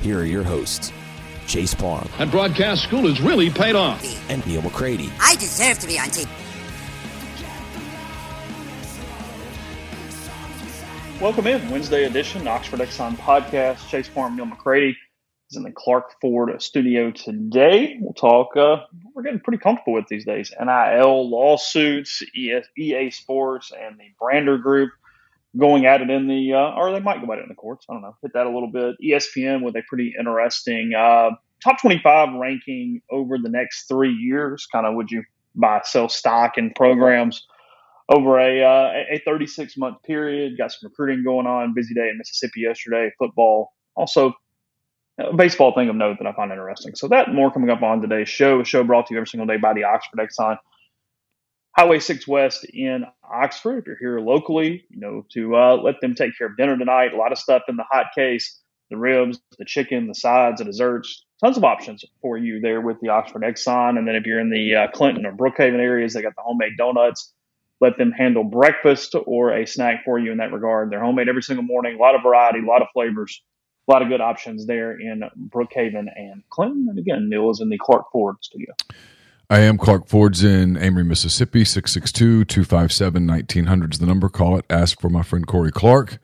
here are your hosts, Chase Parham And broadcast school has really paid off. and Neal McCready. I deserve to be on TV. Welcome in Wednesday edition Oxford Exxon podcast. Chase Parham, Neal McCready is in the Clark Ford studio today. We'll talk. Uh, we're getting pretty comfortable with these days. NIL lawsuits, EA Sports, and the Brandr Group going at it in the, uh, or they might go at it in the courts. I don't know. Hit that a little bit. ESPN with a pretty interesting uh, top 25 ranking over the next three years. Kind of would you buy, sell stock in programs? over a uh, a 36 month period. Got some recruiting going on. Busy day in Mississippi yesterday. Football, also a baseball thing of note that I find interesting. So that more coming up on today's show. A show brought to you every single day by the Oxford Exxon. Highway 6 West in Oxford. If you're here locally, you know, to uh, let them take care of dinner tonight. A lot of stuff in the hot case the ribs, the chicken, the sides, the desserts. Tons of options for you there with the Oxford Exxon. And then if you're in the uh, Clinton or Brookhaven areas, they got the homemade donuts let them handle breakfast or a snack for you in that regard. They're homemade every single morning, a lot of variety, a lot of flavors, a lot of good options there in Brookhaven and Clinton. And again, Neal is in the Clark Ford studio. I am Clark Ford's in Amory, Mississippi, 662 257 1900 is the number. Call it. Ask for my friend Corey Clark.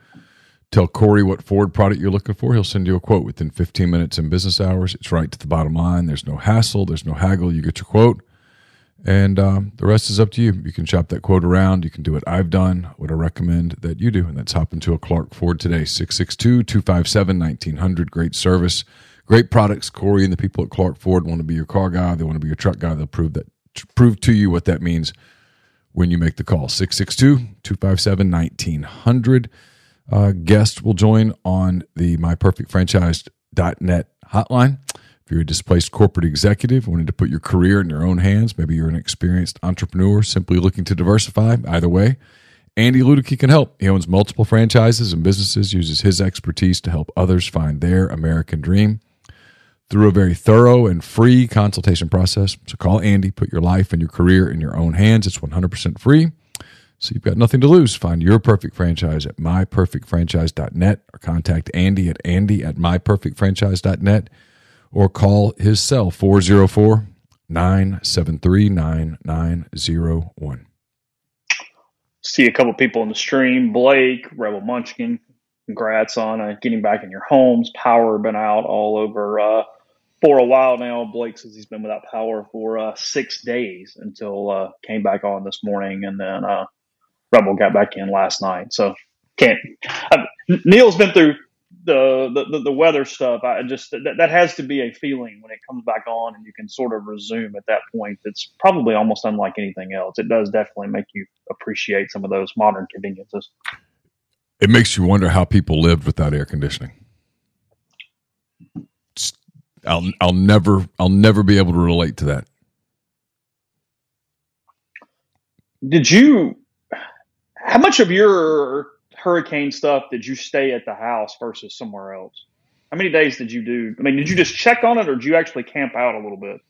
Tell Corey what Ford product you're looking for. He'll send you a quote within 15 minutes in business hours. It's right to the bottom line. There's no hassle, there's no haggle. You get your quote. And um, the rest is up to you. You can shop that quote around. You can do what I've done, what I recommend that you do. And that's hop into a Clark Ford today, 662 257 1900. Great service, great products. Corey and the people at Clark Ford want to be your car guy. They want to be your truck guy. They'll prove that, prove to you what that means when you make the call. 662 257 1900. Uh, will join on the myperfectfranchise.net hotline. If you're a displaced corporate executive, wanting to put your career in your own hands, maybe you're an experienced entrepreneur simply looking to diversify, either way, Andy Ludicky can help. He owns multiple franchises and businesses, uses his expertise to help others find their American dream through a very thorough and free consultation process. So call Andy, put your life and your career in your own hands. It's 100% free. So you've got nothing to lose. Find your perfect franchise at myperfectfranchise.net or contact Andy at andy at myperfectfranchise.net or call his cell 404 973 9901. See a couple people in the stream. Blake, Rebel Munchkin, congrats on uh, getting back in your homes. Power been out all over uh, for a while now. Blake says he's been without power for uh, six days until uh, came back on this morning, and then uh, Rebel got back in last night. So can't. Uh, Neal's been through the, the the weather stuff. I just that, that has to be a feeling when it comes back on, and you can sort of resume at that point. That's probably almost unlike anything else. It does definitely make you appreciate some of those modern conveniences. It makes you wonder how people lived without air conditioning. I'll I'll never I'll never be able to relate to that. Did you? How much of your hurricane stuff did you stay at the house versus somewhere else? How many days did you do? I mean, did you just check on it, or did you actually camp out a little bit?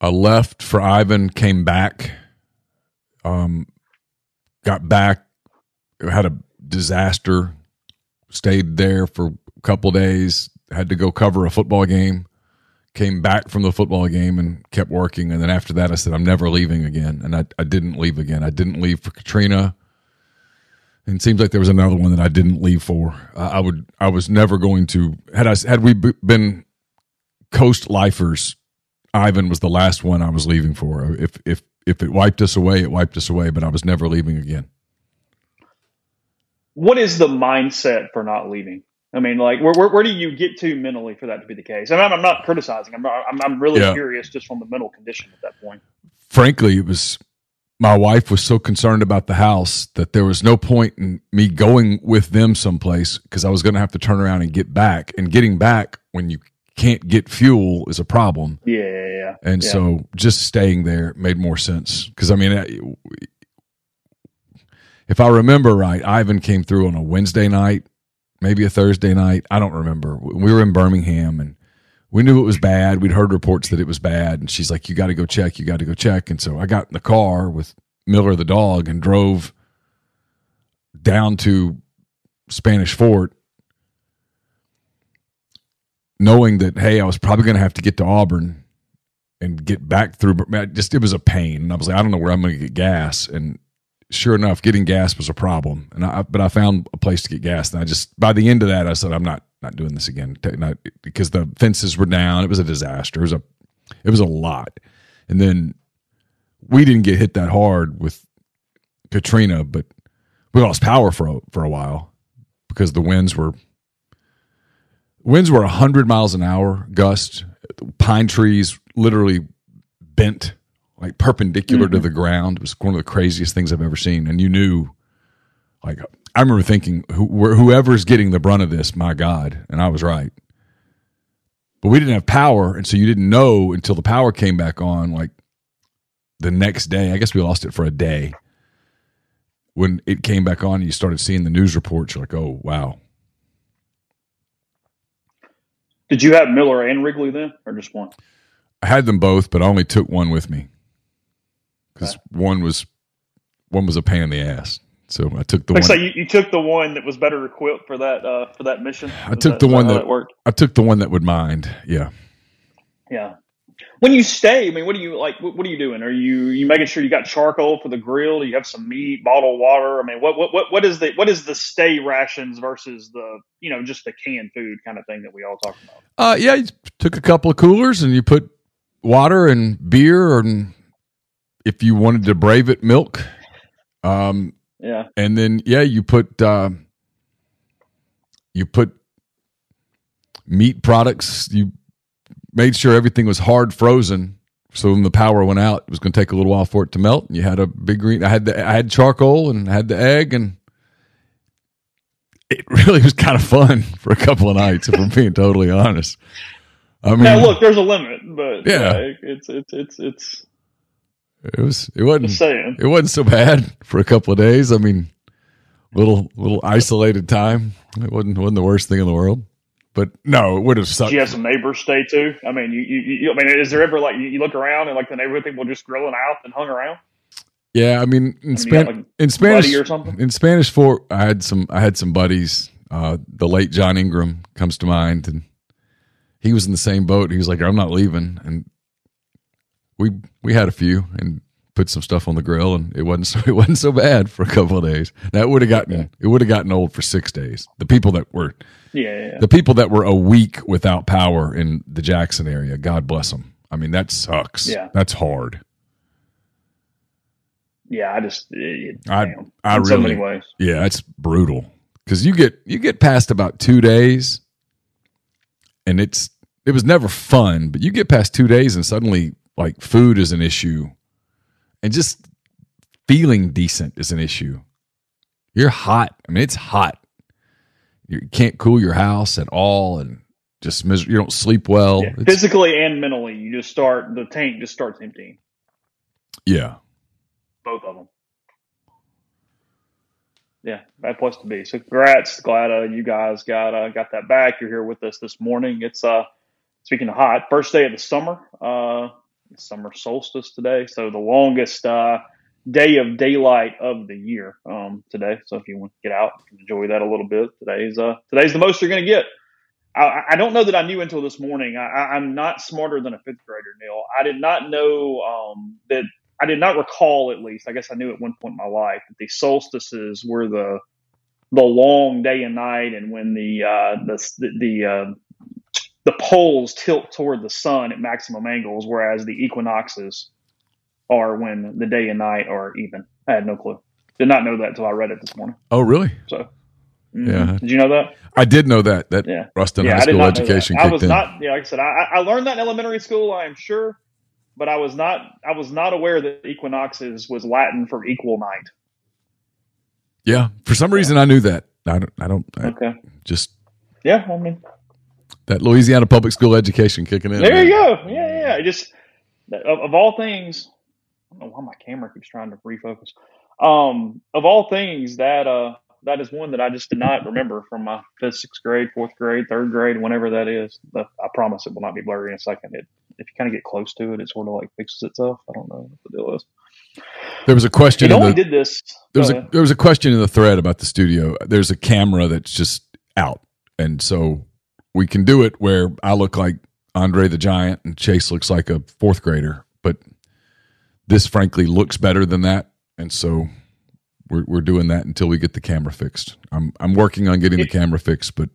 I left for Ivan, came back. Um, got back, had a disaster, stayed there for a couple days, had to go cover a football game, came back from the football game and kept working. And then after that, I said, I'm never leaving again. And I, I didn't leave again. I didn't leave for Katrina. And it seems like there was another one that I didn't leave for. Uh, I would, I was never going to, had I, had we been coast lifers, Ivan was the last one I was leaving for. If, if, if it wiped us away, it wiped us away, but I was never leaving again. What is the mindset for not leaving? I mean, like, where, where, where, do you get to mentally for that to be the case? I mean, I'm, I'm not criticizing. I'm, I'm, I'm really yeah. curious just from the mental condition at that point. Frankly, it was my wife was so concerned about the house that there was no point in me going with them someplace because I was going to have to turn around and get back. And getting back when you can't get fuel is a problem. Yeah, yeah, yeah. And yeah. so just staying there made more sense because I mean, if I remember right, Ivan came through on a Wednesday night maybe a Thursday night. I don't remember. We were in Birmingham and we knew it was bad. We'd heard reports that it was bad. And she's like, You got to go check. You got to go check. And so I got in the car with Miller the dog and drove down to Spanish Fort, knowing that, hey, I was probably going to have to get to Auburn and get back through. Just, it was a pain. And I was like, I don't know where I'm going to get gas. And sure enough, getting gas was a problem. And I, but I found a place to get gas. And I just, by the end of that, I said, I'm not, not doing this again. Not, because the fences were down. It was a disaster. It was a, it was a lot. And then we didn't get hit that hard with Katrina, but we lost power for a, for a while because the winds were, winds were 100 miles an hour gust. Pine trees literally bent like perpendicular mm-hmm. to the ground. It was one of the craziest things I've ever seen. And you knew, like, I remember thinking, Who, whoever's getting the brunt of this, my God. And I was right. But we didn't have power. And so you didn't know until the power came back on, like the next day. I guess we lost it for a day. When it came back on and you started seeing the news reports, you're like, oh, wow. Did you have Miller and Wrigley then, or just one? I had them both, but I only took one with me because one was one was a pain in the ass. So I took the one. So you, you, took the one that was better equipped for that uh, for that mission. I took that, the one that, that, worked. I took the one that would mind. Yeah. Yeah. When you stay, I mean, what do you like? What, what, are you doing? Are you you making sure you got charcoal for the grill? Do you have some meat, bottled water? I mean, what what what what is the what is the stay rations versus the you know just the canned food kind of thing that we all talk about? Uh, yeah, you took a couple of coolers and you put water and beer and if you wanted to brave it, milk. Um, yeah, and then yeah, you put uh, you put meat products. You made sure everything was hard frozen. So when the power went out, it was going to take a little while for it to melt. And you had a big green. I had the I had charcoal and I had the egg, and it really was kind of fun for a couple of nights. if I'm being totally honest. I mean, now look, there's a limit, but yeah, uh, it's it's it's it's it was it wasn't it wasn't so bad for a couple of days. I mean, little little isolated time. It wasn't wasn't the worst thing in the world. But no, it would have sucked. Did you have some neighbors stay too? I mean, you, you, you I mean, is there ever like you, you, look around and like the neighborhood people just grilling out and hung around? Yeah, I mean, in, Span- like in Spanish or something. In Spanish Fort, I had some I had some buddies. Uh, the late John Ingram comes to mind, and he was in the same boat. He was like, "I'm not leaving," and we we had a few and put some stuff on the grill, and it wasn't so, it wasn't so bad for a couple of days. That would have gotten it would have gotten old for six days. The people that were yeah, yeah, the people that were a week without power in the Jackson area, God bless them. I mean, that sucks. Yeah, that's hard. Yeah, I just it, I I really so many ways. Yeah, it's brutal because you get you get past about two days, and it's it was never fun, but you get past two days and suddenly like food is an issue and just feeling decent is an issue. You're hot. I mean, it's hot. You can't cool your house at all, and just miser- you don't sleep well. Yeah. Physically and mentally, you just start the tank just starts emptying. Yeah, both of them. Yeah, bad place to be. So, congrats! Glad uh, you guys got uh, got that back. You're here with us this morning. It's uh, speaking of hot, first day of the summer. Uh, summer solstice today. So the longest uh, day of daylight of the year um, today. So if you want to get out, enjoy that a little bit. Today's uh, today's the most you're going to get. I, I, don't know that I knew until this morning. I, am not smarter than a fifth grader, Neal. I did not know um, that. I did not recall, at least. I guess I knew at one point in my life that the solstices were the the long day and night, and when the uh, the the uh, the poles tilt toward the sun at maximum angles, whereas the equinoxes are when the day and night are even. I had no clue. Did not know that until I read it this morning. Oh, really? So, mm-hmm. yeah. Did you know that? I did know that. That yeah. Ruston yeah, High School education. I was in. not. Yeah, like I said, I, I learned that in elementary school. I am sure, but I was not. I was not aware that equinoxes was Latin for equal night. Yeah, for some reason I knew that. I don't. I don't. I okay. Just. Yeah, I mean. That Louisiana public school education kicking in. There man. you go. Yeah, yeah. I Just of, of all things, I don't know why my camera keeps trying to refocus. Um, of all things, that uh, that is one that I just did not remember from my fifth, sixth grade, fourth grade, third grade, whenever that is. I promise it will not be blurry in a second. It, if you kind of get close to it, it sort of like fixes itself. I don't know what the deal is. There was a question. It only the, did this. There was a there was a question in the thread about the studio. There's a camera that's just out, and so we can do it where I look like Andre the Giant and Chase looks like a fourth grader, but this frankly looks better than that, and so we're we're doing that until we get the camera fixed. I'm I'm working on getting the camera fixed, but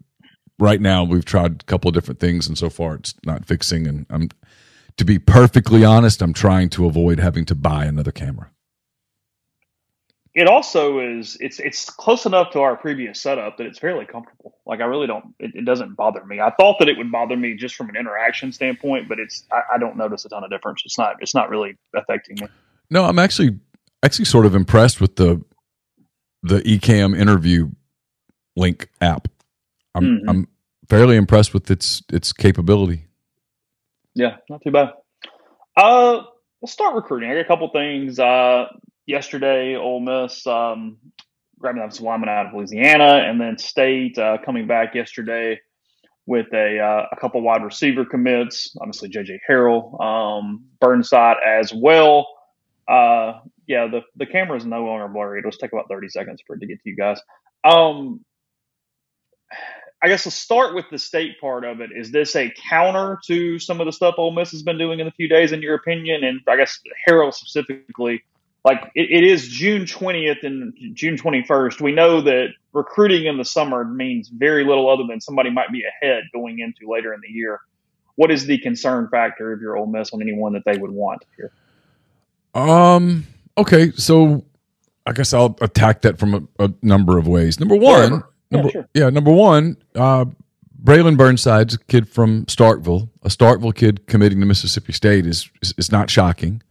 right now we've tried a couple of different things, and so far it's not fixing. And I'm to be perfectly honest, I'm trying to avoid having to buy another camera. It also is it's it's close enough to our previous setup that it's fairly comfortable. Like I really don't it, it doesn't bother me. I thought that it would bother me just from an interaction standpoint, but it's I, I don't notice a ton of difference. It's not it's not really affecting me. No, I'm actually actually sort of impressed with the the Ecamm interview link app. I'm mm-hmm. I'm fairly impressed with its its capability. Yeah, not too bad. Uh, we'll start recruiting. I got a couple things. Uh, yesterday, Ole Miss um, grabbing some linemen out of Louisiana, and then State uh, coming back yesterday with a uh, a couple wide receiver commits. Obviously, JJ Harrell, um, Burnside as well. Uh, yeah, the the camera is no longer blurry. It'll take about thirty seconds for it to get to you guys. Um, I guess let's start with the state part of it. Is this a counter to some of the stuff Ole Miss has been doing in a few days, in your opinion? And I guess Harrell specifically, like it, it is June 20th and June 21st. We know that recruiting in the summer means very little other than somebody might be ahead going into later in the year. What is the concern factor if you're Ole Miss on anyone that they would want here? Um. Okay, so I guess I'll attack that from a, a number of ways. Number one, Number, yeah, sure. yeah, number one, uh, Braylon Burnside's a kid from Starkville. A Starkville kid committing to Mississippi State is, is, is not shocking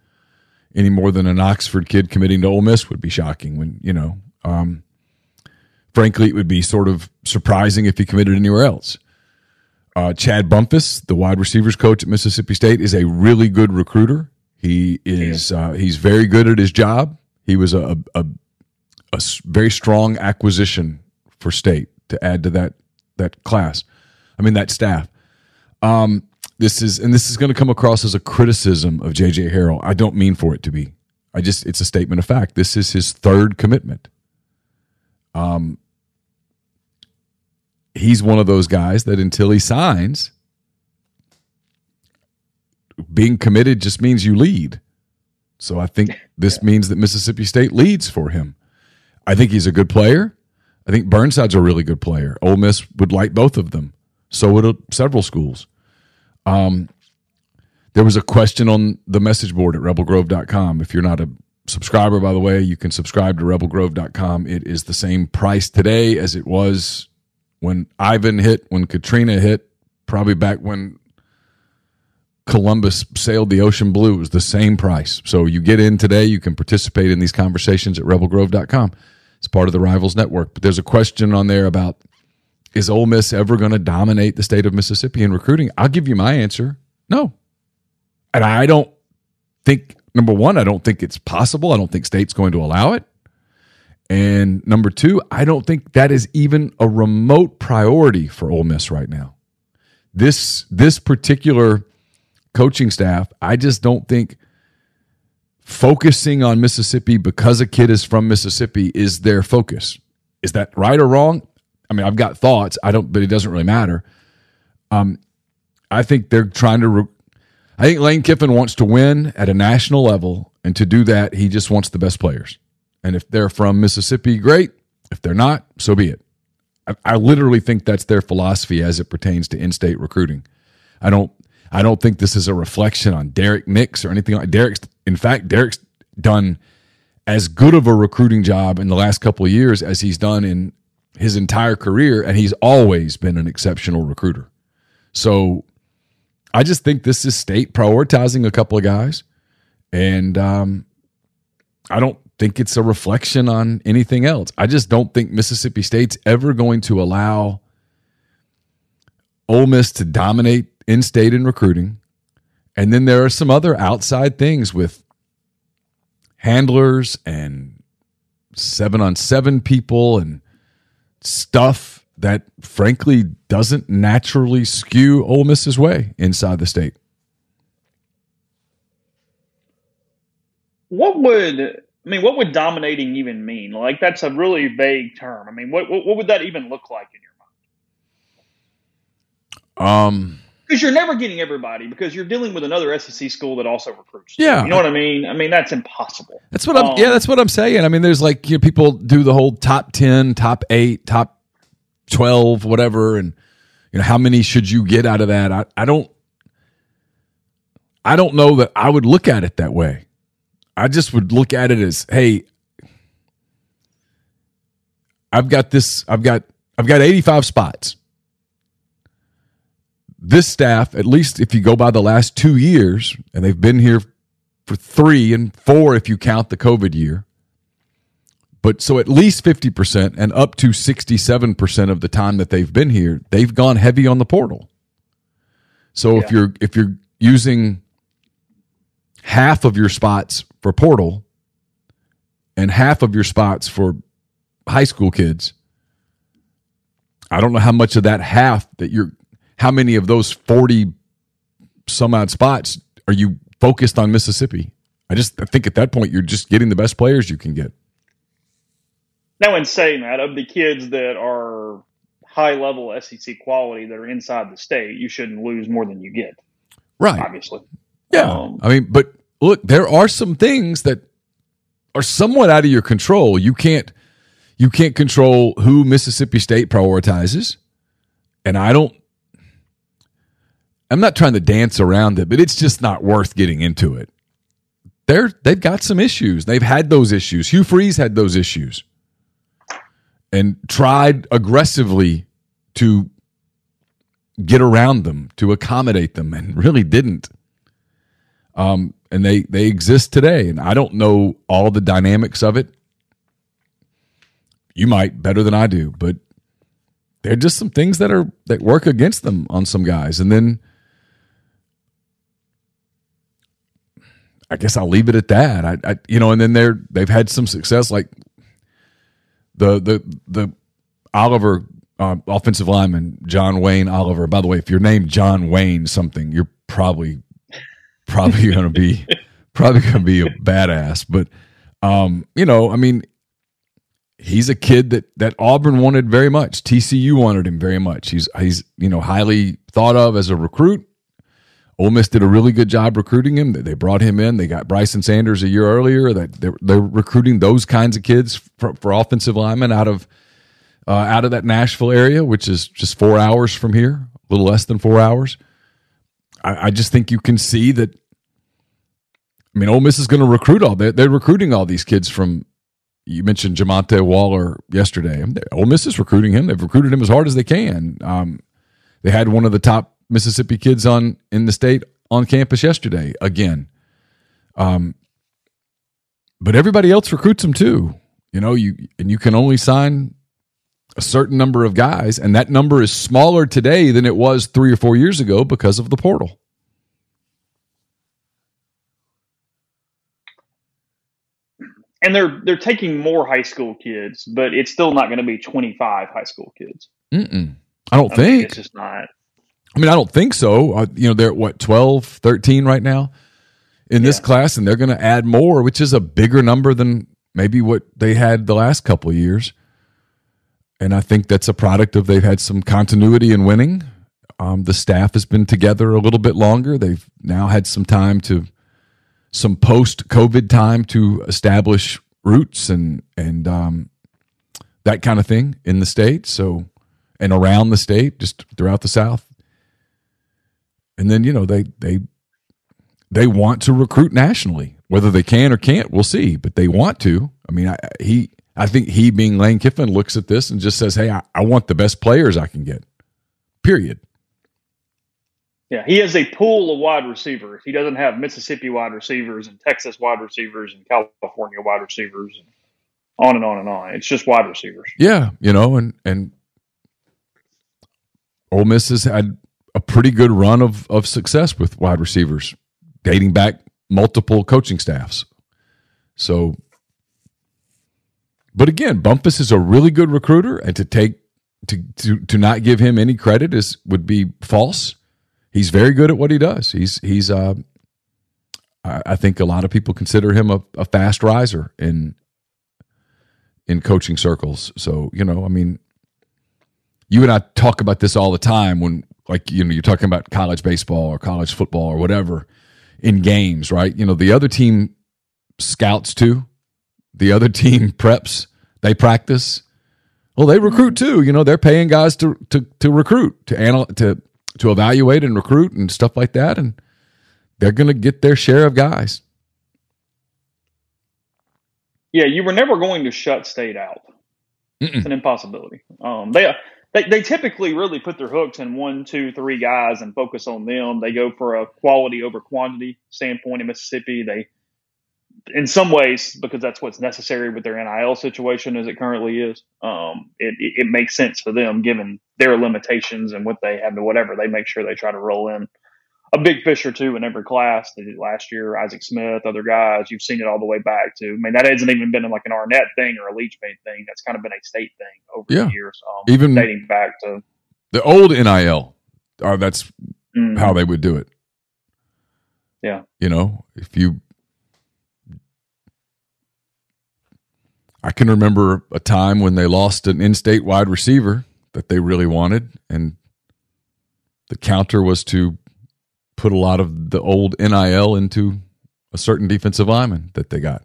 any more than an Oxford kid committing to Ole Miss would be shocking. When you know, um, frankly, it would be sort of surprising if he committed anywhere else. Uh, Chad Bumphis, the wide receivers coach at Mississippi State, is a really good recruiter. He is uh, he's very good at his job. He was a, a, a very strong acquisition for state to add to that that class. I mean that staff. Um, this is and this is going to come across as a criticism of JJ Harrell. I don't mean for it to be. I just it's a statement of fact. This is his third commitment. Um, he's one of those guys that until he signs, being committed just means you lead. So I think this yeah. means that Mississippi State leads for him. I think he's a good player. I think Burnside's a really good player. Ole Miss would like both of them. So would several schools. Um, there was a question on the message board at rebelgrove.com. If you're not a subscriber, by the way, you can subscribe to rebelgrove.com. It is the same price today as it was when Ivan hit, when Katrina hit, probably back when Columbus sailed the ocean blue. It was the same price. So you get in today, you can participate in these conversations at rebelgrove.com. It's part of the Rivals Network. But there's a question on there about is Ole Miss ever going to dominate the state of Mississippi in recruiting? I'll give you my answer. No. And I don't think, number one, I don't think it's possible. I don't think state's going to allow it. And number two, I don't think that is even a remote priority for Ole Miss right now. This this particular coaching staff, I just don't think focusing on Mississippi because a kid is from Mississippi is their focus. Is that right or wrong? I mean, I've got thoughts. I don't, but it doesn't really matter. Um, I think they're trying to. Re- I think Lane Kiffin wants to win at a national level, and to do that, he just wants the best players. And if they're from Mississippi, great. If they're not, so be it. I, I literally think that's their philosophy as it pertains to in-state recruiting. I don't. I don't think this is a reflection on Derek Nix or anything like Derek's. In fact, Derek's done as good of a recruiting job in the last couple years as he's done in his entire career, and he's always been an exceptional recruiter. So I just think this is state prioritizing a couple of guys, and um, I don't think it's a reflection on anything else. I just don't think Mississippi State's ever going to allow Ole Miss to dominate in state in recruiting. And then there are some other outside things with handlers and seven on seven people and stuff that frankly doesn't naturally skew Ole Miss's way inside the state. What would I mean? What would dominating even mean? Like that's a really vague term. I mean, what what, what would that even look like in your mind? Um, because you're never getting everybody because you're dealing with another SEC school that also recruits. Yeah, you know what I mean. I mean that's impossible. That's what I'm. Um, yeah, that's what I'm saying. I mean, there's like you know, people do the whole top ten, top eight, top twelve, whatever, and you know how many should you get out of that? I, I don't. I don't know that I would look at it that way. I just would look at it as, hey, I've got this. I've got I've got 85 spots this staff, at least if you go by the last two years, and they've been here for three and four if you count the COVID year, but so at least 50% and up to 67% of the time that they've been here, they've gone heavy on the portal. So yeah. if you're if you're using half of your spots for portal and half of your spots for high school kids, I don't know how much of that half that you're how many of those 40 some odd spots are you focused on Mississippi? I just I think at that point you're just getting the best players you can get. Now, in saying that, of the kids that are high level SEC quality that are inside the state, you shouldn't lose more than you get. Right. Obviously. Yeah. Um, I mean, but look, there are some things that are somewhat out of your control. You can't you can't control who Mississippi State prioritizes. And I don't I'm not trying to dance around it, but it's just not worth getting into it. They're they've got some issues. They've had those issues. Hugh Freeze had those issues. And tried aggressively to get around them, to accommodate them, and really didn't. Um, and they they exist today. And I don't know all the dynamics of it. You might better than I do, but there are just some things that are that work against them on some guys. And then I guess I'll leave it at that. I, I, you know, and then they're they've had some success, like the the the Oliver uh, offensive lineman John Wayne Oliver. By the way, if you're named John Wayne something, you're probably probably to be probably to be a badass. But um, you know, I mean, he's a kid that that Auburn wanted very much. TCU wanted him very much. He's he's you know highly thought of as a recruit. Ole Miss did a really good job recruiting him. They brought him in. They got Bryson Sanders a year earlier. They're, they're, recruiting those kinds of kids for, for offensive linemen out of uh, out of that Nashville area, which is just four hours from here, a little less than four hours. I, I just think you can see that. I mean, Ole Miss is going to recruit all. They're, they're recruiting all these kids from. You mentioned Jamonte Waller yesterday. Ole Miss is recruiting him. They've recruited him as hard as they can. Um, they had one of the top Mississippi kids on in the state on campus yesterday again. Um, but everybody else recruits them too. You know, you and you can only sign a certain number of guys, and that number is smaller today than it was three or four years ago because of the portal. And they're they're taking more high school kids, but it's still not going to be twenty five high school kids. Mm-mm. I don't I think it's just not. I mean, I don't think so. Uh, you know, they're at what 12, 13 right now. in this Yeah. class, and they're going to add more, which is a bigger number than maybe what they had the last couple of years. And I think that's a product of they've had some continuity in winning. Um, the staff has been together a little bit longer. They've now had some time to some post COVID time to establish roots and and um, that kind of thing in the state. So and around the state, just throughout the South. And then you know they they they want to recruit nationally. Whether they can or can't, we'll see. But they want to. I mean, I, he I think he being Lane Kiffin looks at this and just says, "Hey, I, I want the best players I can get." Period. Yeah, he has a pool of wide receivers. He doesn't have Mississippi wide receivers and Texas wide receivers and California wide receivers and on and on and on. It's just wide receivers. Yeah, you know, and and Ole Miss has had a pretty good run of of success with wide receivers, dating back multiple coaching staffs. So, but again, Bumphis is a really good recruiter, and to take to to to not give him any credit is would be false. He's very good at what he does. He's he's uh, I, think a lot of people consider him a, a fast riser in in coaching circles. So, you know, I mean, you and I talk about this all the time when, like, you know, you're talking about college baseball or college football or whatever in games, right? You know, the other team scouts too, the other team preps, they practice. Well, they recruit too. You know, they're paying guys to to to recruit, to anal to to evaluate and recruit and stuff like that, and they're going to get their share of guys. Yeah, you were never going to shut state out. Mm-mm. It's an impossibility. Um, they, they they typically really put their hooks in one, two, three guys and focus on them. They go for a quality over quantity standpoint in Mississippi. They, in some ways, because that's what's necessary with their NIL situation as it currently is. Um, it, it it makes sense for them given their limitations and what they have to whatever. They make sure they try to roll in a big fish or two in every class. They did last year, Isaac Smith, other guys. You've seen it all the way back to. I mean, that hasn't even been like an Arnett thing or a Leach Bay thing. That's kind of been a state thing over Yeah. the years. Um, Even- dating back to The old NIL, uh, that's mm, how they would do it. Yeah. You know, if you I can remember a time when they lost an in-state wide receiver that they really wanted and the counter was to put a lot of the old NIL into a certain defensive lineman that they got.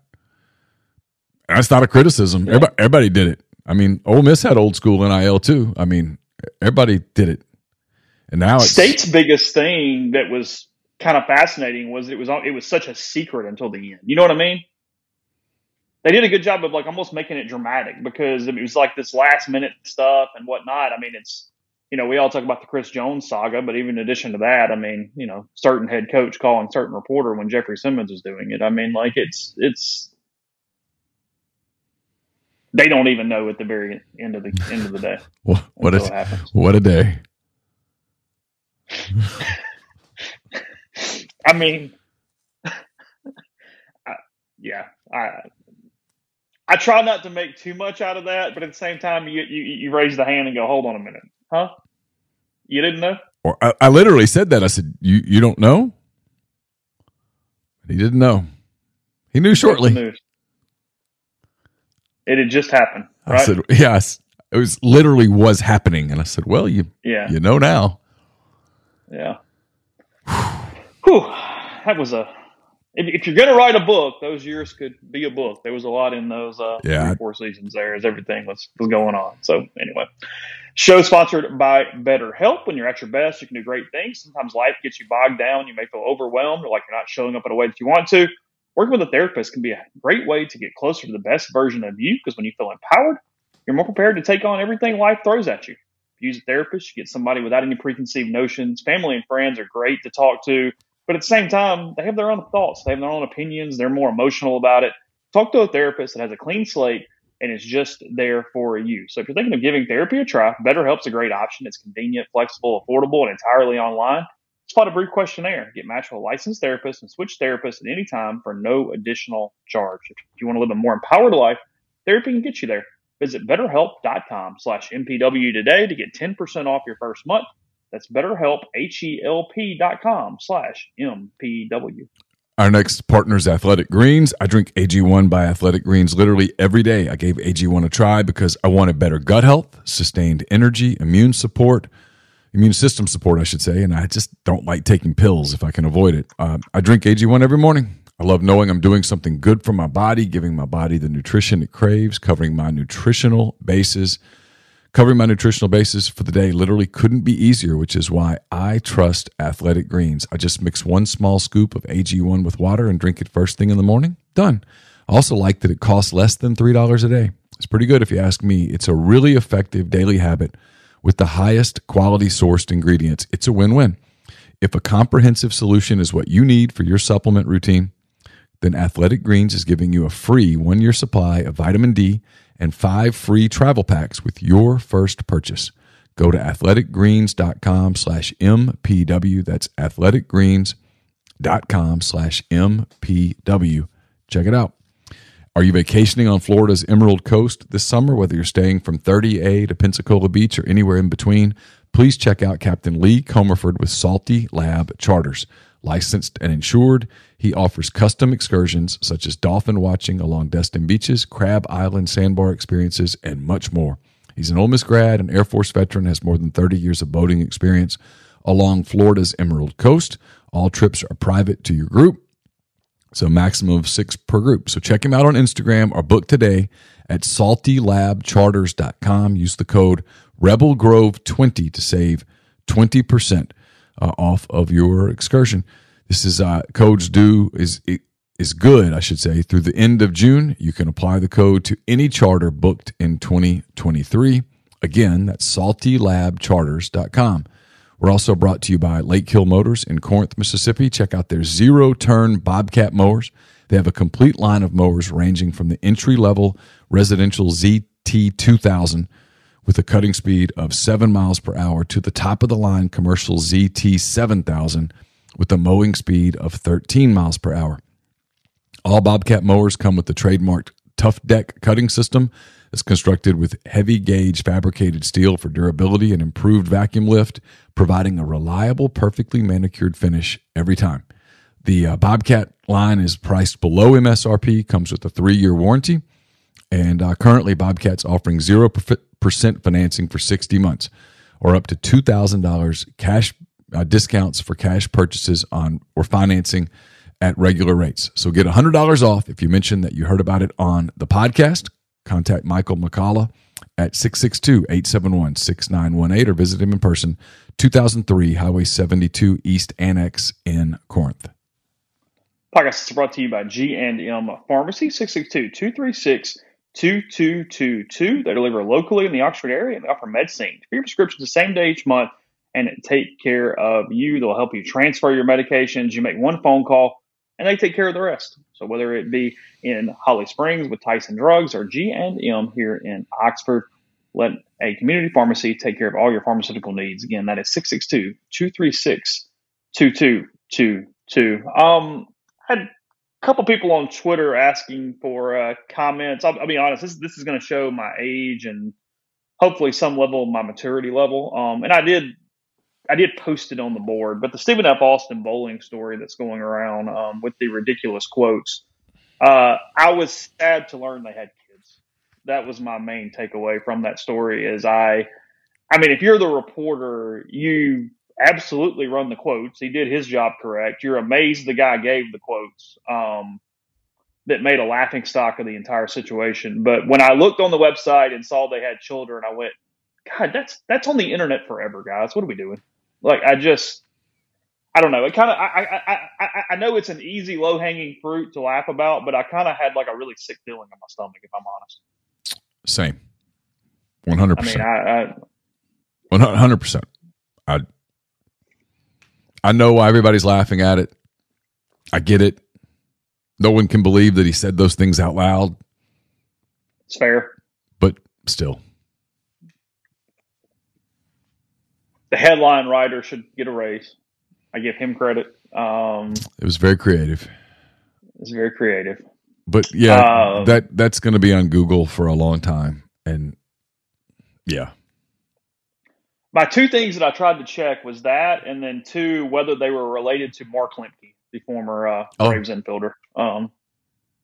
And that's not a criticism. Everybody, everybody did it. I mean, Ole Miss had old school NIL too. I mean, everybody did it. And now it's state's biggest thing that was kind of fascinating was it was it was such a secret until the end. You know what I mean? They did a good job of like almost making it dramatic because it was like this last minute stuff and whatnot. I mean, it's you know we all talk about the Chris Jones saga, but even in addition to that, I mean, you know, certain head coach calling certain reporter when Jeffrey Simmons is doing it. I mean, like it's it's they don't even know at the very end of the end of the day. what, what a happens. what a day. I mean, I, yeah, I I try not to make too much out of that, but at the same time, you you, you raise the hand and go, "Hold on a minute, huh? You didn't know?" Or I, I literally said that. I said, "You you don't know?" He didn't know. He knew shortly. It had just happened, I right? said, "Yes." It was literally was happening, and I said, "Well, you yeah, you know now." yeah. Whew, that was a. If, if you're gonna write a book, those years could be a book. There was a lot in those uh, Yeah. three, four seasons there as everything was was going on. So anyway, show sponsored by BetterHelp. When you're at your best, you can do great things. Sometimes life gets you bogged down. You may feel overwhelmed or like you're not showing up in a way that you want to. Working with a therapist can be a great way to get closer to the best version of you because when you feel empowered, you're more prepared to take on everything life throws at you. If you use a therapist, you get somebody without any preconceived notions. Family and friends are great to talk to, but at the same time, they have their own thoughts, they have their own opinions, they're more emotional about it. Talk to a therapist that has a clean slate and it's just there for you. So if you're thinking of giving therapy a try, BetterHelp's a great option. It's convenient, flexible, affordable, and entirely online. Spot a brief questionnaire. Get matched with a licensed therapist and switch therapists at any time for no additional charge. If you want to live a more empowered life, therapy can get you there. Visit betterhelp.com slash MPW today to get 10% off your first month. That's betterhelp, H-E-L-P dot com slash MPW. Our next partner is Athletic Greens. I drink AG1 by Athletic Greens literally every day. I gave AG1 a try because I wanted better gut health, sustained energy, immune support, immune system support, I should say, and I just don't like taking pills if I can avoid it. Uh, I drink AG1 every morning. I love knowing I'm doing something good for my body, giving my body the nutrition it craves, covering my nutritional bases. Covering my nutritional basis for the day literally couldn't be easier, which is why I trust Athletic Greens. I just mix one small scoop of AG1 with water and drink it first thing in the morning. Done. I also like that it costs less than $3 a day. It's pretty good if you ask me. It's a really effective daily habit with the highest quality sourced ingredients. It's a win win. If a comprehensive solution is what you need for your supplement routine, then Athletic Greens is giving you a free one year supply of vitamin D and five free travel packs with your first purchase. Go to athleticgreens.com slash MPW. That's athleticgreens.com slash MPW. Check it out. Are you vacationing on Florida's Emerald Coast this summer, whether you're staying from 30A to Pensacola Beach or anywhere in between? Please check out Captain Lee Comerford with Salty Lab Charters. Licensed and insured, he offers custom excursions such as dolphin watching along Destin beaches, Crab Island sandbar experiences, and much more. He's an Ole Miss grad, an Air Force veteran, has more than 30 years of boating experience along Florida's Emerald Coast. All trips are private to your group, so maximum of six per group. So check him out on Instagram or book today at saltylabcharters.com. Use the code Rebel Grove 20 to save 20% uh, off of your excursion. This is uh, codes due is is good, I should say, through the end of June. You can apply the code to any charter booked in 2023. Again, that's saltylabcharters.com. We're also brought to you by Lake Hill Motors in Corinth, Mississippi. Check out their zero turn Bobcat mowers. They have a complete line of mowers ranging from the entry level residential ZT2000 with a cutting speed of 7 miles per hour to the top of the line commercial ZT7000 with a mowing speed of 13 miles per hour. All Bobcat mowers come with the trademarked Tough Deck cutting system that's constructed with heavy gauge fabricated steel for durability and improved vacuum lift, providing a reliable, perfectly manicured finish every time. The uh, Bobcat line is priced below MSRP, comes with a three year warranty, and uh, currently Bobcat's offering 0% financing for 60 months or up to $2,000 cash uh, discounts for cash purchases on or financing at regular rates. So get $100 off if you mention that you heard about it on the podcast. Contact Michael McCullough at 662-871-6918 or visit him in person, 2003 Highway 72 East Annex in Corinth. Podcast is brought to you by G&M Pharmacy, 662-236-2222. They deliver locally in the Oxford area and they offer medicine for your prescriptions the same day each month and take care of you. They'll help you transfer your medications. You make one phone call and they take care of the rest. So whether it be in Holly Springs with Tyson Drugs or G&M here in Oxford, let a community pharmacy take care of all your pharmaceutical needs. Again, that is 662-236-2222. Um, I had a couple people on Twitter asking for uh, comments. I'll, I'll, be honest, this, this is going to show my age and hopefully some level of my maturity level. Um, and I did I did post it on the board, but the Stephen F. Austin bowling story that's going around um, with the ridiculous quotes, uh, I was sad to learn they had kids. That was my main takeaway from that story. Is I, I mean, if you're the reporter, you absolutely run the quotes. He did his job correct. You're amazed the guy gave the quotes. Um, that made a laughing stock of the entire situation. But when I looked on the website and saw they had children, I went, God, that's that's on the internet forever, guys. What are we doing? Like I just, I don't know. It kind of, I, I, I, I know it's an easy, low hanging fruit to laugh about, but I kind of had like a really sick feeling in my stomach, if I'm honest. Same, one hundred percent. I mean, one hundred percent. I, I know why everybody's laughing at it. I get it. No one can believe that he said those things out loud. It's fair, but still. The headline writer should get a raise. I give him credit. Um, it was very creative. It was very creative. But yeah, uh, that that's going to be on Google for a long time, and yeah. My two things that I tried to check was that, and then two whether they were related to Mark Lemke. the former uh, Oh. Braves infielder. Um,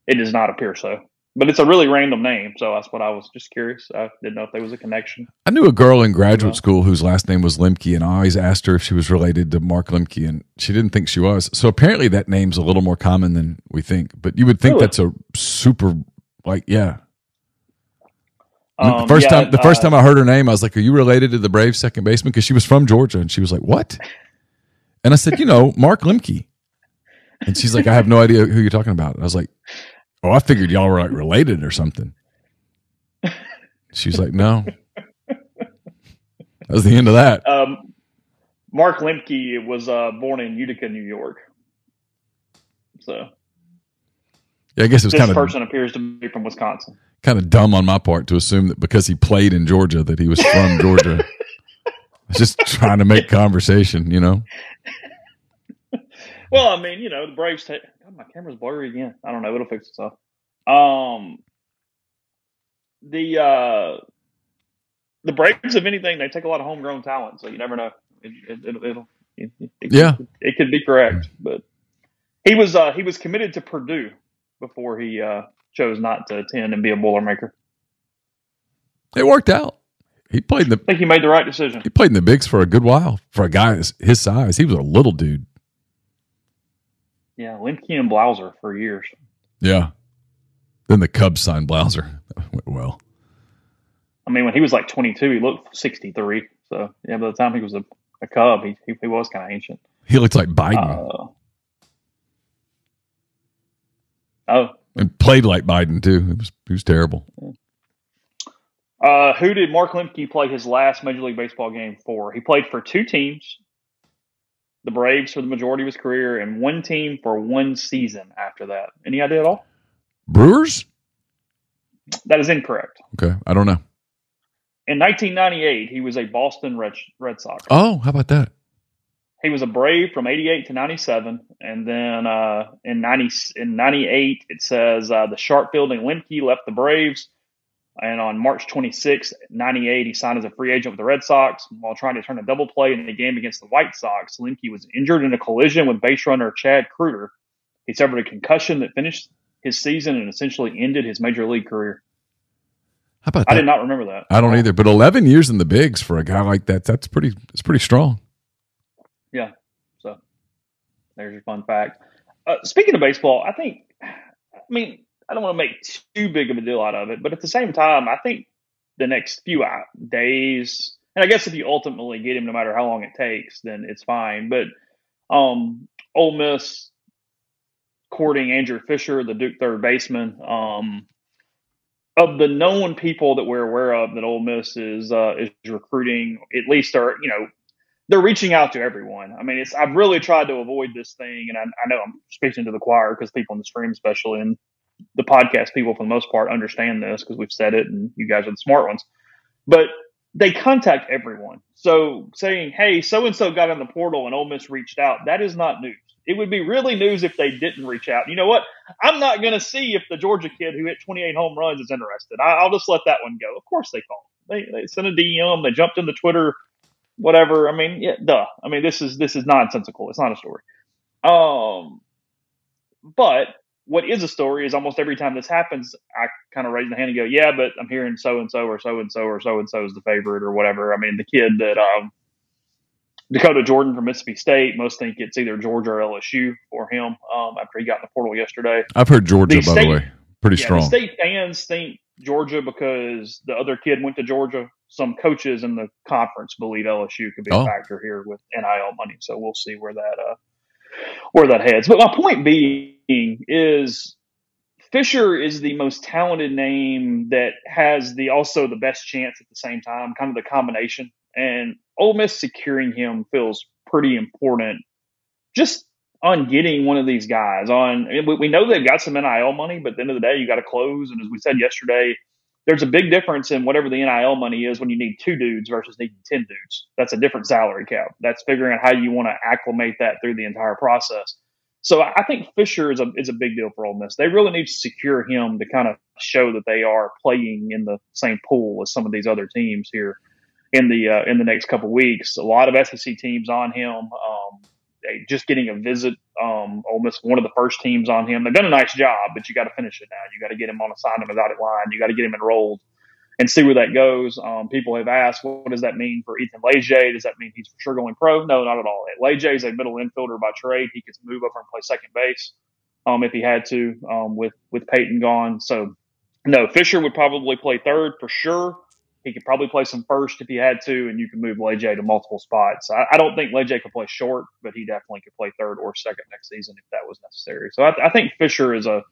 it does not appear so, but it's a really random name, so that's what I was just curious. I didn't know if there was a connection. I knew a girl in graduate school whose last name was Limke, and I always asked her if she was related to Mark Lemke, and she didn't think she was. So apparently, that name's a little more common than we think. But you would think Really? that's a super, like, yeah. Mean, the Um, first yeah, time, the first uh, time I heard her name, I was like, "Are you related to the Braves second baseman?" Because she was from Georgia, and she was like, "What?" And I said, "You know, Mark Lemke." And she's like, "I have no idea who you're talking about." And I was like, "Oh, I figured y'all were like related or something." She's like, "No." That was the end of that. Um, Mark Lemke was uh, born in Utica, New York. So Yeah, I guess it was this kind of person appears to be from Wisconsin. kind of dumb on my part to assume that because he played in Georgia that he was from Georgia. I was just trying to make conversation, you know. Well, I mean, you know, the Braves take. God, my camera's blurry again. I don't know. It'll fix itself. Um, the uh, the Braves, if anything, they take a lot of homegrown talent, so you never know. It, it, it'll, it'll it, it, Yeah. it, could be correct, but he was uh, he was committed to Purdue before he uh, chose not to attend and be a Boilermaker. It worked out. He played in the I think he made the right decision. he played in the bigs for a good while for a guy his size. He was a little dude. Yeah, Lemke and Blauser for years. Yeah. Then the Cubs signed Blauser. That went well. I mean, when he was like 22, he looked 63. So yeah, by the time he was a, a Cub, he he, he was kind of ancient. He looked like Biden Uh, oh, and played like Biden too. It was he was terrible. uh, who did Mark Lemke play his last Major League Baseball game for? He played for two teams, the Braves for the majority of his career, and one team for one season after that. Any idea at all? Brewers? That is incorrect. Okay, I don't know. In 1998, he was a Boston Red, Red Sox. Oh, how about that? he was a Brave from '88 to '97, and then uh, in '90 in '98 it says uh, the Sharp Building Lemke left the Braves, and on March 26, '98 he signed as a free agent with the Red Sox while trying to turn a double play in the game against the White Sox. Lemke was injured in a collision with base runner Chad Kreuter. He suffered a concussion that finished his season and essentially ended his major league career. How about I that? did not remember that. I don't either. But eleven years in the bigs for a guy like that, that's pretty that's pretty strong. Yeah. So there's your fun fact. Uh, speaking of baseball, I think, I mean, I don't want to make too big of a deal out of it, but at the same time, I think the next few days, and I guess if you ultimately get him, no matter how long it takes, then it's fine. But um, Ole Miss courting Andrew Fischer, the Duke third baseman. Um, of the known people that we're aware of that Ole Miss is uh, is recruiting, at least are you know they're reaching out to everyone. I mean, it's I've really tried to avoid this thing, and I, I know I'm speaking to the choir because people in the stream, especially and the podcast people for the most part, understand this because we've said it, and you guys are the smart ones. But they contact everyone. So saying, "Hey, so and so got in the portal and Ole Miss reached out," that is not news. It would be really news if they didn't reach out. You know what? I'm not going to see if the Georgia kid who hit 28 home runs is interested. I, I'll just let that one go. Of course they called. They, they sent a DM. They jumped into Twitter whatever. I mean, yeah, duh. I mean, this is this is nonsensical. It's not a story. Um, but what is a story is almost every time this happens, I kind of raise my hand and go, "Yeah, but I'm hearing so and so or so and so or so and so is the favorite or whatever." I mean, the kid that um, Dakota Jordan from Mississippi State, most think it's either Georgia or LSU for him. Um, after he got in the portal yesterday, I've heard Georgia, The by state- the way, pretty yeah, strong. the state fans think Georgia because the other kid went to Georgia. Some coaches in the conference believe LSU could be Oh. a factor here with NIL money. So we'll see where that uh, where that heads. But my point being is Fischer is the most talented name that has the also the best chance at the same time, kind of the combination. And Ole Miss securing him feels pretty important. Just on getting one of these guys on, we, we know they've got some NIL money, but at the end of the day, you got to close. And as we said yesterday, there's a big difference in whatever the NIL money is when you need two dudes versus needing 10 dudes. That's a different salary cap. That's figuring out how you want to acclimate that through the entire process. So I think Fischer is a is a big deal for Ole Miss. They really need to secure him to kind of show that they are playing in the same pool as some of these other teams here in the uh, in the next couple weeks. A lot of SEC teams on him. Um, just getting a visit. Um, Ole Miss, one of the first teams on him. They've done a nice job, but you got to finish it now. You got to get him on a assignment dotted line. You got to get him enrolled and see where that goes. Um, people have asked, what does that mean for Ethan Leger? Does that mean he's for sure going pro? No, not at all. Leger is a middle infielder by trade. He could move over and play second base um, if he had to um, with with Peyton gone. So no, Fischer would probably play third for sure. He could probably play some first if he had to, and you can move Leger to multiple spots. I, I don't think Leger could play short, but he definitely could play third or second next season if that was necessary. So I, I think Fischer is a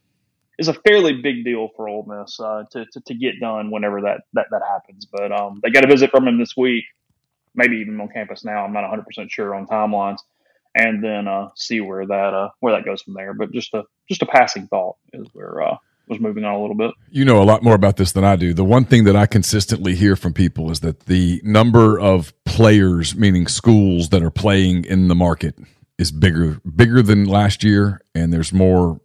is a fairly big deal for Ole Miss uh, to, to, to get done whenever that that, that happens. But um, they got a visit from him this week, maybe even on campus now. I'm not 100 percent sure on timelines, and then uh, see where that uh, where that goes from there. But just a just a passing thought is where uh, was moving on a little bit. You know a lot more about this than I do. The one thing that I consistently hear from people is that the number of players, meaning schools that are playing in the market, is bigger bigger than last year, and there's more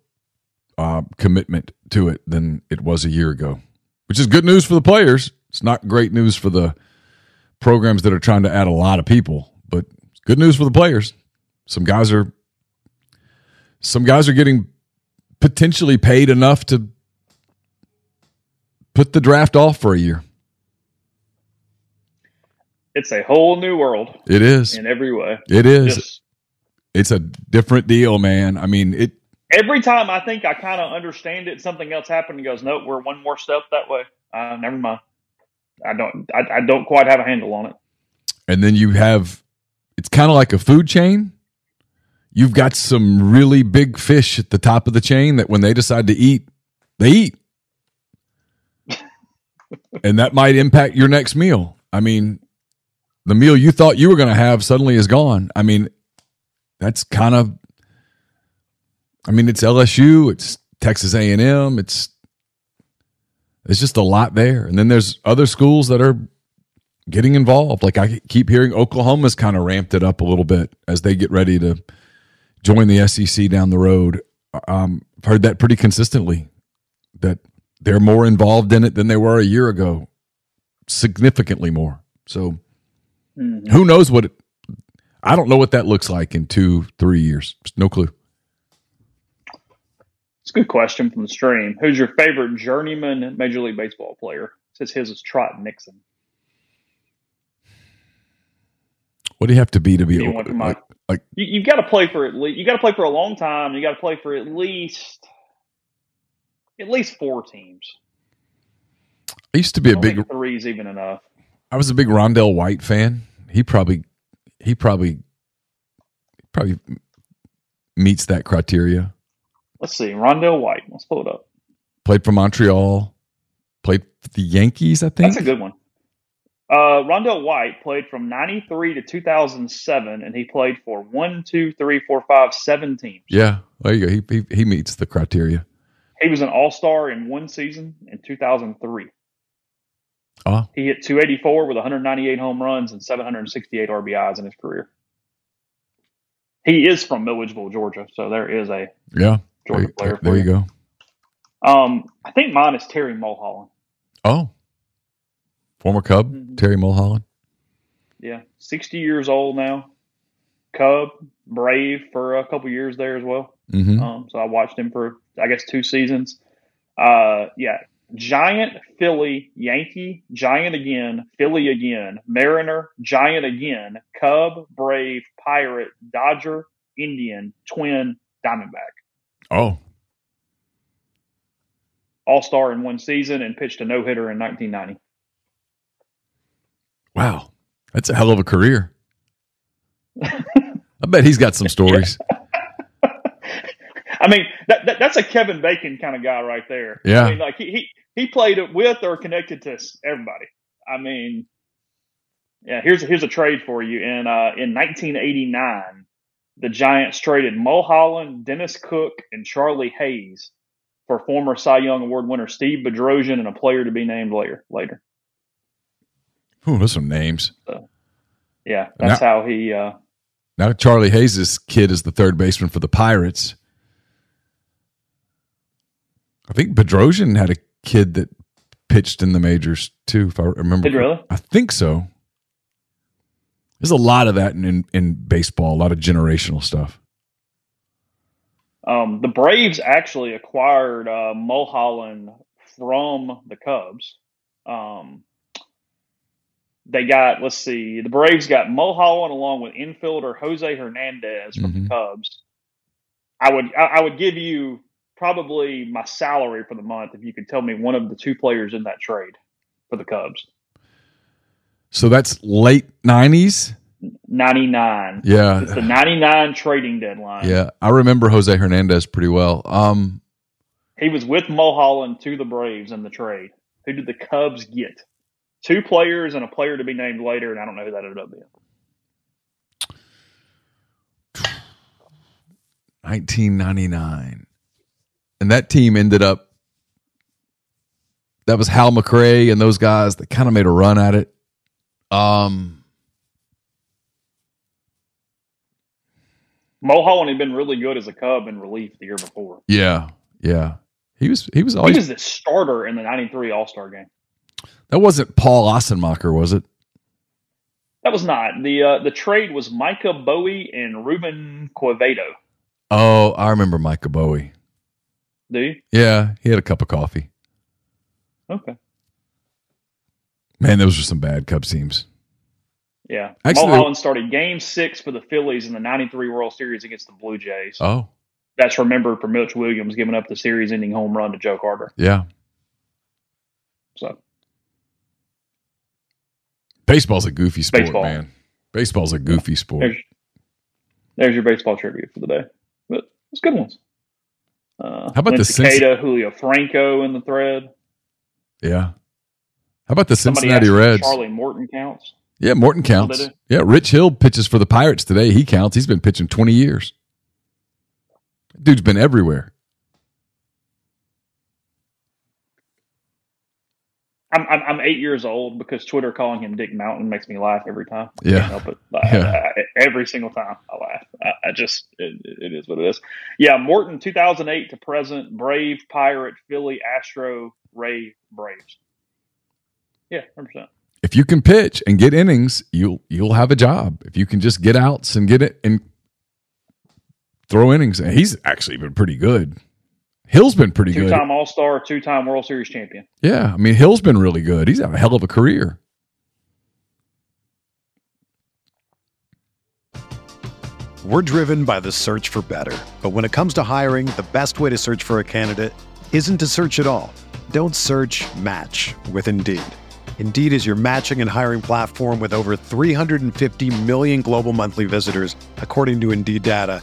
uh, commitment to it than it was a year ago, which is good news for the players. It's not great news for the programs that are trying to add a lot of people, but good news for the players. Some guys are some guys are getting potentially paid enough to put the draft off for a year. It's a whole new world. It is in every way. It is. Just, it's a different deal, man. I mean, it. Every time I think I kind of understand it, something else happened and goes, "Nope, we're one more step that way." Uh, never mind. I don't. I, I don't quite have a handle on it. And then you have. It's kind of like a food chain you've got some really big fish at the top of the chain that when they decide to eat, they eat. and that might impact your next meal. I mean, the meal you thought you were going to have suddenly is gone. I mean, that's kind of I mean, it's LSU, it's Texas A&M, it's it's just a lot there. And then there's other schools that are getting involved. Like I keep hearing Oklahoma's kind of ramped it up a little bit as they get ready to join the SEC down the road. Um, I've heard that pretty consistently that they're more involved in it than they were a year ago, significantly more. So mm-hmm. who knows what it, I don't know what that looks like in two, three years. No clue. It's a good question from the stream. Who's your favorite journeyman Major League Baseball player? Says his is Trot Nixon. What do you have to be to be like, like you, have got to play for at least you got to play for a long time. You got to play for at least at least four teams. I used to be a big threes even enough. I was a big Rondell White fan. He probably he probably probably meets that criteria. Let's see, Rondell White. Let's pull it up. Played for Montreal. Played for the Yankees, I think. That's a good one. Uh, Rondell White played from 93 to 2007, and he played for one, two, three, four, five, seven teams. Yeah, there you go. He, he, he meets the criteria. He was an all star in one season in 2003. Uh, he hit 284 with 198 home runs and 768 RBIs in his career. He is from Milledgeville, Georgia, so there is a yeah Georgia there, player. There you go. Um, I think mine is Terry Mulholland. Oh, Former Cub, mm-hmm. Terry Mulholland. Yeah, 60 years old now. Cub, Brave for a couple years there as well. Mm-hmm. Um, so I watched him for, I guess, two seasons. Uh, yeah, Giant, Philly, Yankee, Giant again, Philly again, Mariner, Giant again, Cub, Brave, Pirate, Dodger, Indian, Twin, Diamondback. Oh. All star in one season and pitched a no hitter in 1990. Wow, that's a hell of a career. I bet he's got some stories. I mean, that, that, that's a Kevin Bacon kind of guy right there. Yeah. I mean, like he, he, he played with or connected to everybody. I mean, yeah, here's, here's a trade for you. In, uh, in 1989, the Giants traded Mulholland, Dennis Cook, and Charlie Hayes for former Cy Young Award winner Steve Bedrosian and a player to be named later. Later. Ooh, those some names. So, yeah, that's now, how he. Uh, now Charlie Hayes' kid is the third baseman for the Pirates. I think Bedrosian had a kid that pitched in the majors too. If I remember, Did really? I think so. There's a lot of that in, in, in baseball, a lot of generational stuff. Um, the Braves actually acquired uh, Mulholland from the Cubs. Um, they got, let's see, the Braves got Mulholland along with infielder Jose Hernandez from Mhm. the Cubs. I would I, I would give you probably my salary for the month if you could tell me one of the two players in that trade for the Cubs. So that's late 90s. 99. Yeah. It's the 99 trading deadline. Yeah. I remember Jose Hernandez pretty well. Um, He was with Mulholland to the Braves in the trade. Who did the Cubs get? Two players and a player to be named later, and I don't know who that ended up being. 1999. And that team ended up that was Hal McRae and those guys that kind of made a run at it. Um Mulholland had been really good as a Cub in relief the year before. yeah, yeah. He was he was He always was the starter in the 93 All Star game. That wasn't Paul Assenmacher, was it? That was not. The uh, the trade was Micah Bowie and Ruben Quevedo. Oh, I remember Micah Bowie. Do you? Yeah, he had a cup of coffee. Okay. Man, those were some bad Cubs teams. Yeah. Actually- Mulholland started game six for the Phillies in the 93 World Series against the Blue Jays. Oh, That's remembered for Mitch Williams giving up the series ending home run to Joe Carter. yeah. So, Baseball's a goofy sport, Baseball. man. Baseball's a goofy sport. there's, there's your baseball trivia for the day. But it's good ones. Uh, How about the Lince Cincy- Julio Franco in the thread? Yeah. How about the Somebody Cincinnati Reds? Charlie Morton counts. Yeah, Morton counts. Yeah, Rich Hill pitches for the Pirates today. He counts. He's been pitching 20 years. Dude's been everywhere. I'm, I'm I'm eight years old because Twitter calling him Dick Mountain makes me laugh every time. Uh, I Yeah. can't help it. I- Yeah. I- every single time I laugh. I, I just it, it is what it is. Yeah, Morton, 2008 to present, Brave, Pirate, Philly, Astro, Ray, Braves. Yeah, hundred percent. If you can pitch and get innings, you'll you'll have a job. If you can just get outs and get it and throw innings, and he's actually been pretty good. Hill's been pretty Two good. time All Star, two time World Series champion. Yeah, I mean Hill's been really good. He's had a hell of a career. We're driven by the search for better. But when it comes to hiring, the best way to search for a candidate isn't to search at all. Don't search match with Indeed. Indeed is your matching and hiring platform with over 350 million global monthly visitors, according to Indeed data,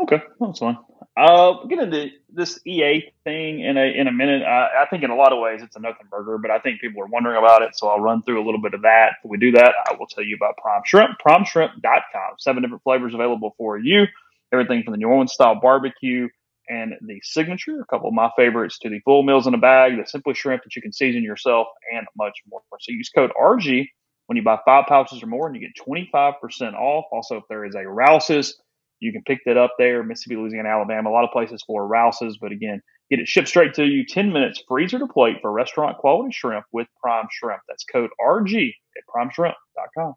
Okay, that's fine. Uh, get into this EA thing in a in a minute. I, I think in a lot of ways it's a nothing burger, but I think people are wondering about it, so I'll run through a little bit of that. If we do that, I will tell you about Prime Shrimp, PrimeShrimp.com. Seven different flavors available for you. Everything from the New Orleans style barbecue and the signature, a couple of my favorites, to the full meals in a bag, the simply shrimp that you can season yourself, and much more. So use code RG when you buy five pouches or more, and you get 25% off. Also, if there is a Rouse's You can pick that up there, Mississippi, Louisiana, Alabama, a lot of places for Rouse's. But again, get it shipped straight to you, 10 minutes freezer to plate for restaurant quality shrimp with Prime Shrimp. That's code RG at primeshrimp.com.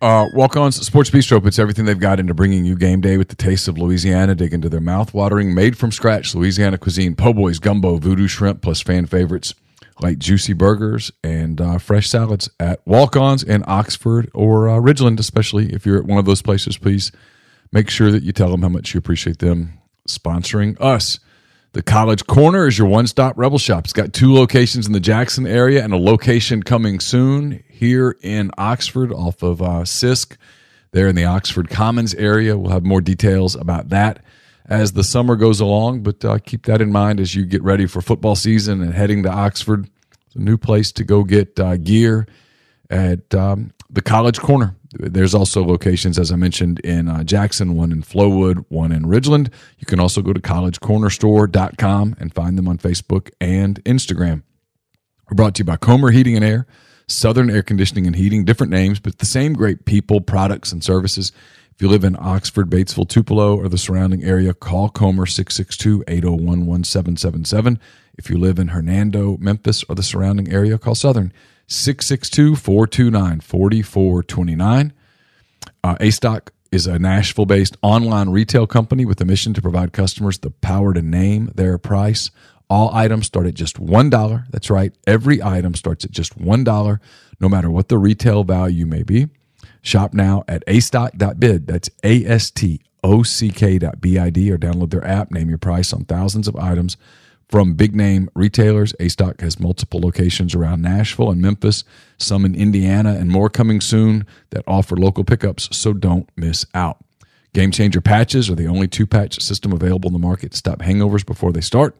Uh, Walk On's Sports Bistro puts everything they've got into bringing you game day with the taste of Louisiana. Dig into their mouth-watering, made from scratch Louisiana cuisine, po' boys, gumbo, voodoo shrimp, plus fan favorites like juicy burgers and uh, fresh salads at Walk On's in Oxford or uh, Ridgeland, especially if you're at one of those places. Please make sure that you tell them how much you appreciate them sponsoring us. The College Corner is your one stop Rebel Shop. It's got two locations in the Jackson area and a location coming soon here in Oxford off of uh, Sisk, there in the Oxford Commons area. We'll have more details about that as the summer goes along, but uh, keep that in mind as you get ready for football season and heading to Oxford. It's a new place to go get uh, gear at um, the College Corner. There's also locations, as I mentioned, in uh, Jackson, one in Flowood, one in Ridgeland. You can also go to collegecornerstore.com and find them on Facebook and Instagram. We're brought to you by Comer Heating and Air, Southern Air Conditioning and Heating, different names, but the same great people, products, and services. If you live in Oxford, Batesville, Tupelo, or the surrounding area, call Comer 662 801 1777. If you live in Hernando, Memphis, or the surrounding area, call Southern 662 429 4429. Uh, a Stock is a Nashville based online retail company with a mission to provide customers the power to name their price. All items start at just $1. That's right. Every item starts at just $1, no matter what the retail value may be. Shop now at astock.bid. That's A S T O C B I D or download their app. Name your price on thousands of items from big name retailers. A Stock has multiple locations around Nashville and Memphis, some in Indiana, and more coming soon that offer local pickups, so don't miss out. Game Changer patches are the only two patch system available in the market to stop hangovers before they start.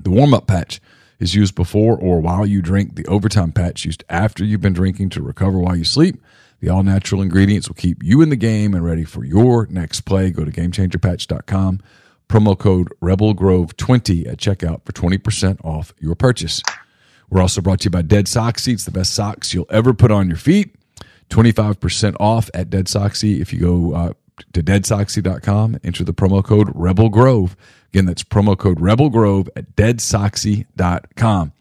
The warm up patch is used before or while you drink. The overtime patch used after you've been drinking to recover while you sleep. The all natural ingredients will keep you in the game and ready for your next play. Go to gamechangerpatch.com. Promo code Rebel Grove 20 at checkout for 20% off your purchase. We're also brought to you by Dead Sock Seats, the best socks you'll ever put on your feet. 25% off at Dead Soxy if you go uh, to deadsoxy.com, enter the promo code Rebel Grove. Again, that's promo code Rebel Grove at deadsoxy.com.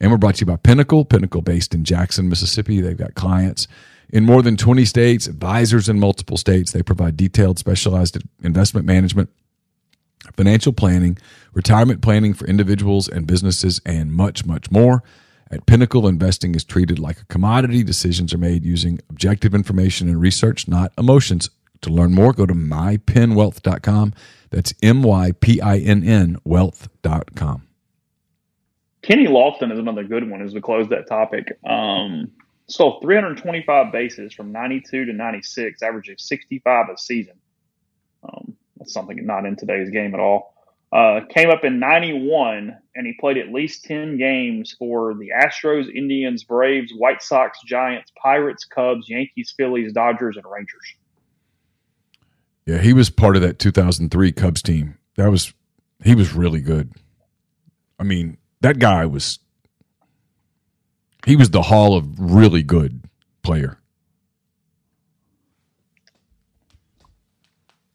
And we're brought to you by Pinnacle, Pinnacle based in Jackson, Mississippi. They've got clients in more than 20 states, advisors in multiple states. They provide detailed, specialized investment management, financial planning, retirement planning for individuals and businesses, and much, much more. At Pinnacle, investing is treated like a commodity. Decisions are made using objective information and research, not emotions. To learn more, go to mypinwealth.com. That's M Y P I N N wealth.com. Kenny Lofton is another good one as we close that topic. Um, stole 325 bases from 92 to 96, averaging 65 a season. Um, that's something not in today's game at all. Uh, came up in 91 and he played at least 10 games for the Astros, Indians, Braves, White Sox, Giants, Pirates, Cubs, Yankees, Phillies, Dodgers, and Rangers. Yeah, he was part of that 2003 Cubs team. That was he was really good. I mean, that guy was he was the hall of really good player.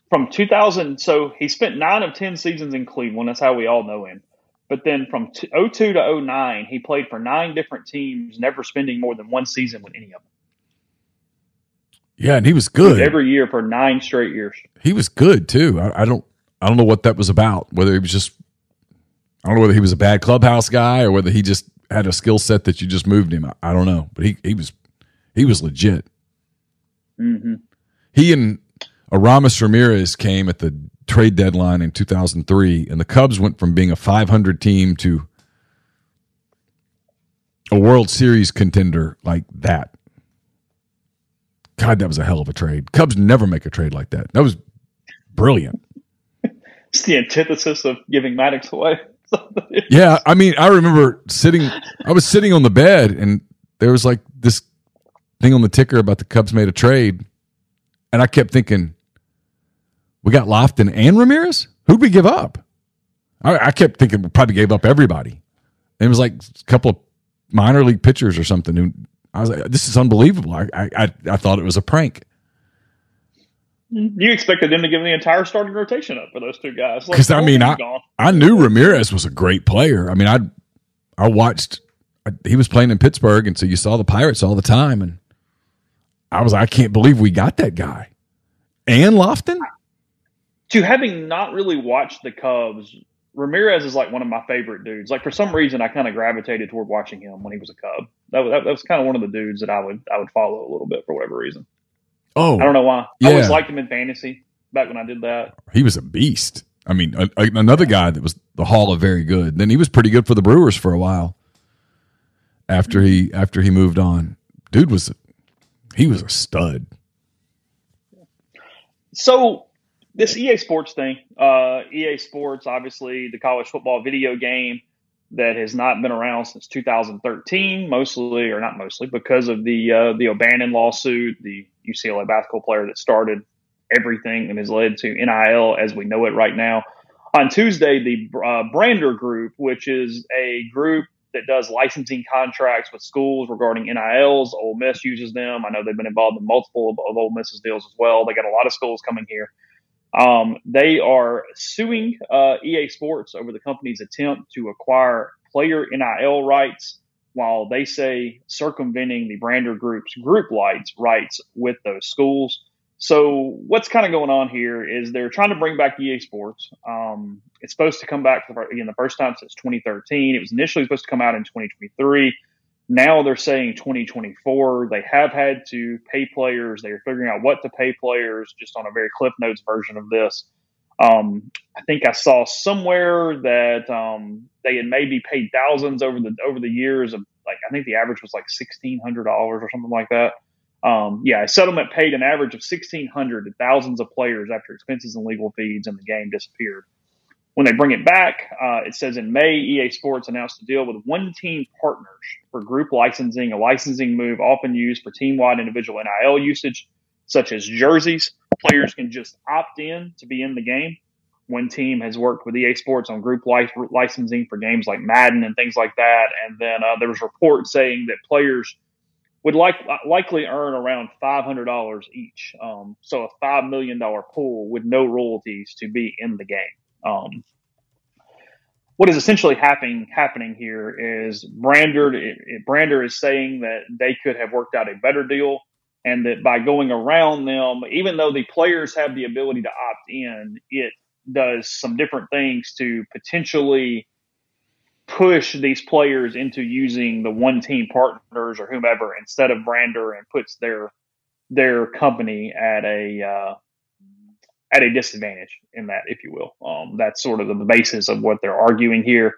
From 2000, so he spent nine of 10 seasons in Cleveland. That's how we all know him. But then from 02 to 09, he played for nine different teams, never spending more than one season with any of them. Yeah, and he was good every year for nine straight years. He was good too. I, I, don't I don't know what that was about. Whether he was just I don't know whether he was a bad clubhouse guy or whether he just had a skill set that you just moved him. I, I, don't know, but he he was he was legit. Mm-hmm. He and Aramis Ramirez came at the trade deadline in 2003, and the Cubs went from being a 500 team to a World Series contender like that. God, that was a hell of a trade. Cubs never make a trade like that. That was brilliant. it's the antithesis of giving Maddux away. Yeah, I mean, I remember sitting. I was sitting on the bed, and there was like this thing on the ticker about the Cubs made a trade, and I kept thinking, we got Lofton and Ramirez. Who'd we give up? I, I kept thinking we probably gave up everybody. And it was like a couple of minor league pitchers or something. I was like, this is unbelievable. I, I, I thought it was a prank. You expected them to give the entire starting rotation up for those two guys. Because like, I mean, I, I knew Ramirez was a great player. I mean, I I watched I, he was playing in Pittsburgh, and so you saw the Pirates all the time, and I was I can't believe we got that guy and Lofton. To having not really watched the Cubs, Ramirez is like one of my favorite dudes. Like for some reason, I kind of gravitated toward watching him when he was a Cub. That was, that, that was kind of one of the dudes that I would I would follow a little bit for whatever reason. Oh, I don't know why. Yeah. I always liked him in fantasy back when I did that. He was a beast. I mean, a, a, another guy that was the Hall of Very Good. Then he was pretty good for the Brewers for a while. After he after he moved on, dude was he was a stud. So this EA Sports thing, uh, EA Sports, obviously the college football video game that has not been around since 2013, mostly or not mostly because of the uh, the O'Bannon lawsuit, the UCLA basketball player that started everything and has led to NIL as we know it right now. On Tuesday, the uh, Brandr Group, which is a group that does licensing contracts with schools regarding NILs, Ole Miss uses them. I know they've been involved in multiple of, of Ole Miss's deals as well. They got a lot of schools coming here. Um, they are suing uh, EA Sports over the company's attempt to acquire player NIL rights while they say circumventing the Brandr Group's group rights rights with those schools. So what's kind of going on here is they're trying to bring back EA Sports. Um, it's supposed to come back for, again the first time since 2013. It was initially supposed to come out in 2023. Now they're saying 2024. They have had to pay players. They are figuring out what to pay players just on a very Cliff Notes version of this. Um, I think I saw somewhere that um, they had maybe paid thousands over the over the years of like I think the average was like sixteen hundred dollars or something like that. Um, yeah, a settlement paid an average of sixteen hundred to thousands of players after expenses and legal fees, and the game disappeared. When they bring it back, uh, it says in May, EA Sports announced a deal with one team partners for group licensing, a licensing move often used for team wide individual NIL usage, such as jerseys. Players can just opt in to be in the game. One team has worked with EA Sports on group licensing for games like Madden and things like that. And then uh, there was reports saying that players would like likely earn around five hundred dollars each. Um, so a five million dollar pool with no royalties to be in the game. Um, what is essentially happening happening here is Brandr Brandr is saying that they could have worked out a better deal, and that by going around them, even though the players have the ability to opt in, it does some different things to potentially push these players into using the one team partners or whomever instead of Brandr and puts their their company at a uh, at a disadvantage in that, if you will. Um, that's sort of the basis of what they're arguing here.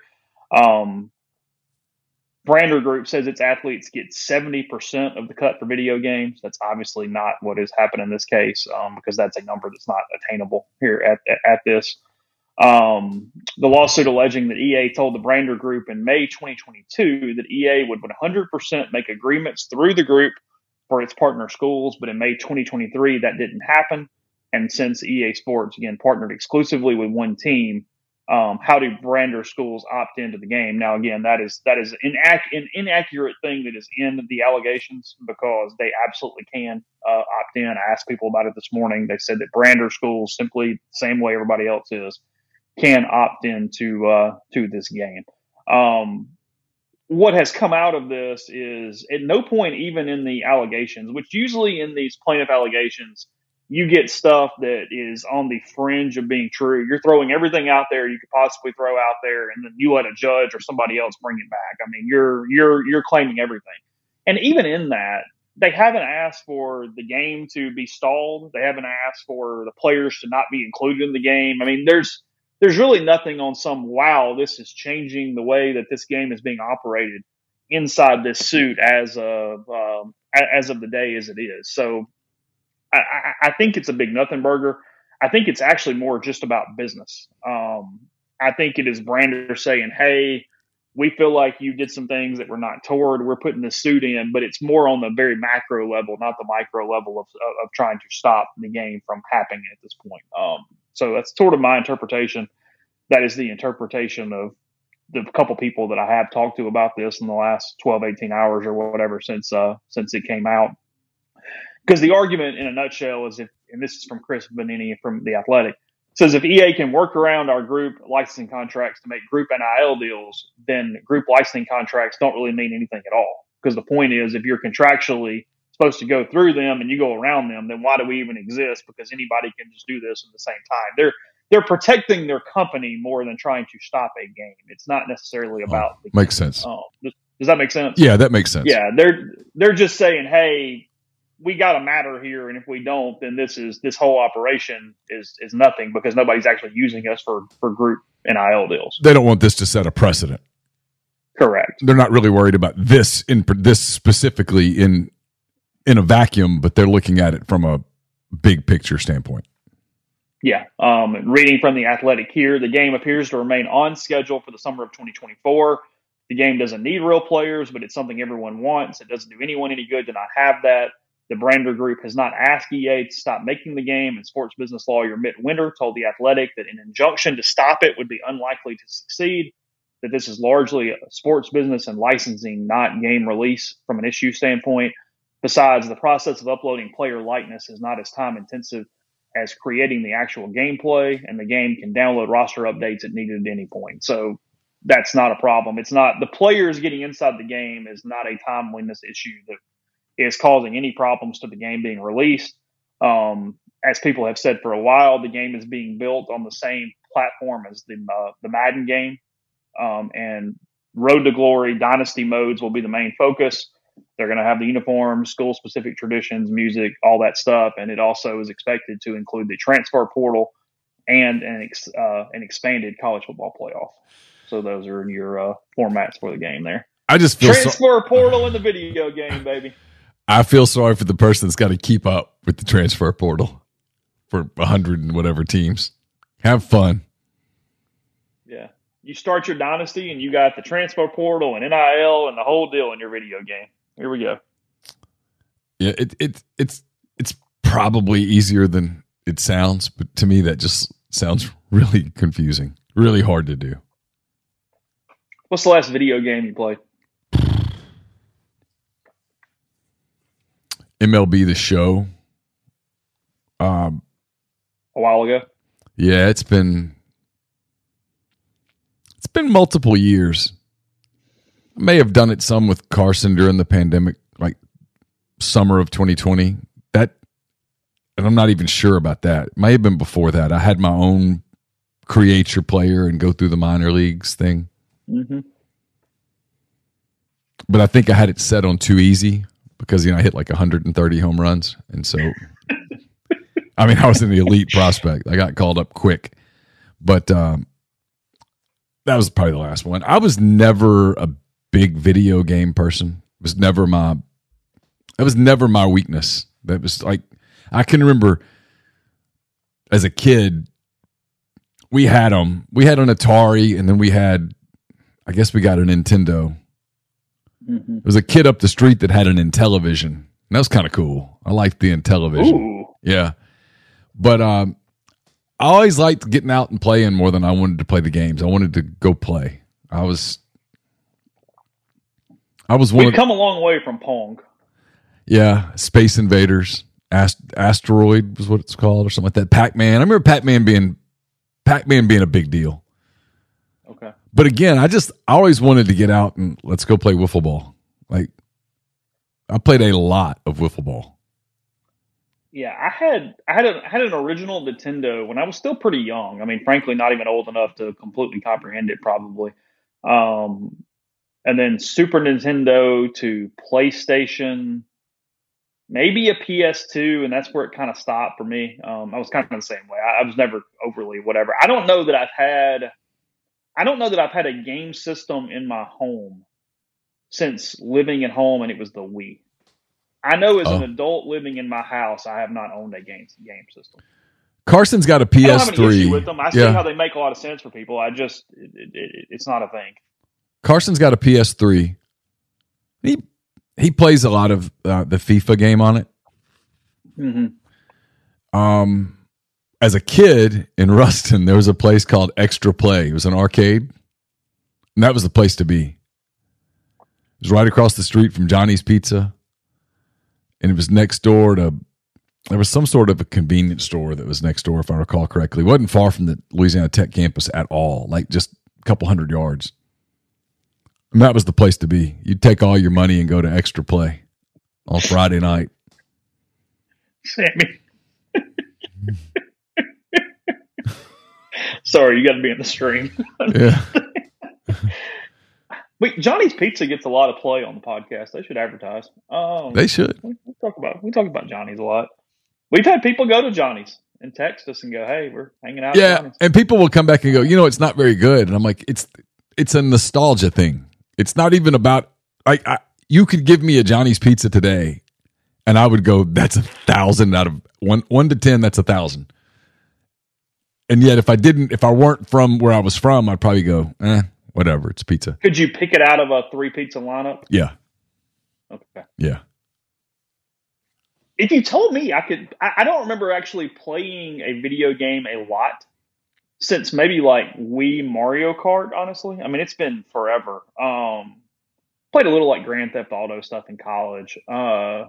Um, Brandr Group says its athletes get 70% of the cut for video games. That's obviously not what has happened in this case um, because that's a number that's not attainable here at, at, at this. Um, the lawsuit alleging that EA told the Brandr Group in May 2022 that EA would 100% make agreements through the group for its partner schools, but in May 2023 that didn't happen. And since EA Sports again partnered exclusively with one team, um, how do Brandr schools opt into the game? Now, again, that is that is an, inaccurate thing that is in the allegations because they absolutely can uh, opt in. I asked people about it this morning. They said that Brandr schools simply the same way everybody else is can opt into uh, to this game. Um, what has come out of this is at no point, even in the allegations, which usually in these plaintiff allegations, you get stuff that is on the fringe of being true. You're throwing everything out there you could possibly throw out there, and then you let a judge or somebody else bring it back. I mean, you're you're you're claiming everything, and even in that, they haven't asked for the game to be stalled. They haven't asked for the players to not be included in the game. I mean, there's there's really nothing on some wow, this is changing the way that this game is being operated inside this suit as of um, as of the day as it is. So I, I, think it's a big nothing burger. I think it's actually more just about business. Um, I think it is Brandr saying, "Hey, we feel like you did some things that were not toward. We're putting the suit in, but it's more on the very macro level, not the micro level of, of, of trying to stop the game from happening at this point. Um, so that's sort of my interpretation. That is the interpretation of the couple people that I have talked to about this in the last 12, 18 hours or whatever since uh, since it came out. Because the argument in a nutshell is if and this is from Chris Vannini from The Athletic, says if EA can work around our group licensing contracts to make group NIL deals, then group licensing contracts don't really mean anything at all. Because the point is, if you're contractually supposed to go through them and you go around them, then why do we even exist? Because anybody can just do this at the same time. They're they're protecting their company more than trying to stop a game. It's not necessarily about oh, makes sense. Um, does, does that make sense? Yeah, that makes sense. Yeah, they're they're just saying, hey, we got a matter here, and if we don't, then this is this whole operation is is nothing because nobody's actually using us for for group NIL deals. They don't want this to set a precedent. Correct. They're not really worried about this in this specifically in in a vacuum, but they're looking at it from a big picture standpoint. Yeah. Um, reading from the Athletic here, the game appears to remain on schedule for the summer of 2024. The game doesn't need real players, but it's something everyone wants. It doesn't do anyone any good to not have that. The Brandr Group has not asked EA to stop making the game, and sports business lawyer Mit Winter told The Athletic that an injunction to stop it would be unlikely to succeed, that this is largely a sports business and licensing, not game release from an issue standpoint. Besides, the process of uploading player likeness is not as time intensive as creating the actual gameplay, and the game can download roster updates at needed at any point. So that's not a problem. It's not the players getting inside the game is not a timeliness issue that is causing any problems to the game being released. Um, as people have said for a while, the game is being built on the same platform as the uh, the Madden game, um, and Road to Glory Dynasty modes will be the main focus. They're going to have the uniforms, school specific traditions, music, all that stuff, and it also is expected to include the transfer portal and an ex, uh, an expanded college football playoff. So those are your uh, formats for the game there. I just feel transfer so- portal in the video game, baby. I feel sorry for the person that's got to keep up with the transfer portal for a hundred and whatever teams. Have fun. Yeah. You start your dynasty and you got the transfer portal and NIL and the whole deal in your video game. Here we go. Yeah, it, it it's it's probably easier than it sounds, but to me that just sounds really confusing. Really hard to do. What's the last video game you played? MLB The Show. Um, a while ago. Yeah, it's been it's been multiple years. I may have done it some with Carson during the pandemic, like summer of 2020. That, and I'm not even sure about that. It may have been before that. I had my own create your player and go through the minor leagues thing. Mm-hmm. But I think I had it set on too easy because you know I hit like 130 home runs, and so I mean I was an elite prospect. I got called up quick, but um, that was probably the last one. I was never a big video game person. It was never my. It was never my weakness. That was like I can remember as a kid. We had them. We had an Atari, and then we had, I guess we got a Nintendo Mm-hmm. There was a kid up the street that had an Intellivision. And that was kind of cool. I liked the Intellivision. Ooh. Yeah. But um, I always liked getting out and playing more than I wanted to play the games. I wanted to go play. I was I was one We've come a long way from Pong. Yeah, Space Invaders, Ast- Asteroid was what it's called, or something like that. Pac Man. I remember Pac Man being Pac Man being a big deal. But again, I just I always wanted to get out and let's go play wiffle ball. Like I played a lot of wiffle ball. Yeah, I had I had a I had an original Nintendo when I was still pretty young. I mean, frankly, not even old enough to completely comprehend it, probably. Um, and then Super Nintendo to PlayStation, maybe a PS2, and that's where it kind of stopped for me. Um, I was kind of the same way. I, I was never overly whatever. I don't know that I've had I don't know that I've had a game system in my home since living at home, and it was the Wii. I know as oh. an adult living in my house, I have not owned a game game system. Carson's got a PS3 with them. I see how they make a lot of sense for people. I just it, it, it, it's not a thing. Carson's got a PS3. He he plays a lot of uh, the FIFA game on it. Mm-hmm. Um, as a kid in Ruston, there was a place called Extra Play. It was an arcade, and that was the place to be. It was right across the street from Johnny's Pizza, and it was next door to there was some sort of a convenience store that was next door, if I recall correctly. It wasn't far from the Louisiana Tech campus at all, like just a couple hundred yards. And that was the place to be. You'd take all your money and go to extra play on Friday night. Sammy. Sorry, you got to be in the stream. Yeah. Wait, Johnny's Pizza gets a lot of play on the podcast. They should advertise. Um, They should. we, we talk about we talk about Johnny's a lot. We've had people go to Johnny's and text us and go, "Hey, we're hanging out." Yeah, Johnny's." and people will come back and go, you know, it's not very good, and I'm like, it's it's a nostalgia thing. It's not even about like I, you could give me a Johnny's Pizza today, and I would go, that's a thousand out of one one to ten. That's a thousand. And yet, if I didn't, if I weren't from where I was from, I'd probably go, eh, whatever. It's pizza. Could you pick it out of a three pizza lineup? Yeah, Okay. yeah. If you told me I could, I, I don't remember actually playing a video game a lot since maybe like Wii Mario Kart. Honestly, I mean it's been forever. Um, played a little like Grand Theft Auto stuff in college. Uh,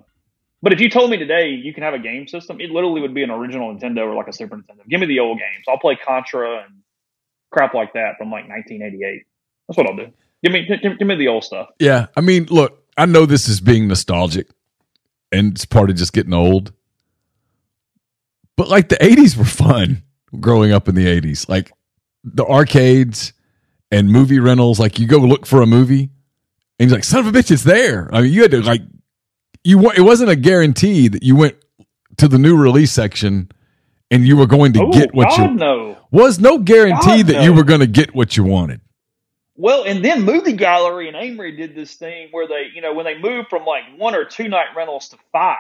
but if you told me today you can have a game system, it literally would be an original Nintendo or like a Super Nintendo. Give me the old games. I'll play Contra and crap like that from like 1988. That's what I'll do. Give me, give, give me the old stuff. Yeah, I mean, look, I know this is being nostalgic, and it's part of just getting old. But like the '80s were fun growing up in the '80s, like the arcades and movie rentals. Like you go look for a movie, and you're like, "Son of a bitch, it's there!" I mean, you had to like, you. It wasn't a guarantee that you went to the new release section and you were going to Oh, get what God, you no. was no guarantee God, that you were going to get what you wanted. Well, and then Movie Gallery and Amory did this thing where they, you know, when they moved from like one or two night rentals to five.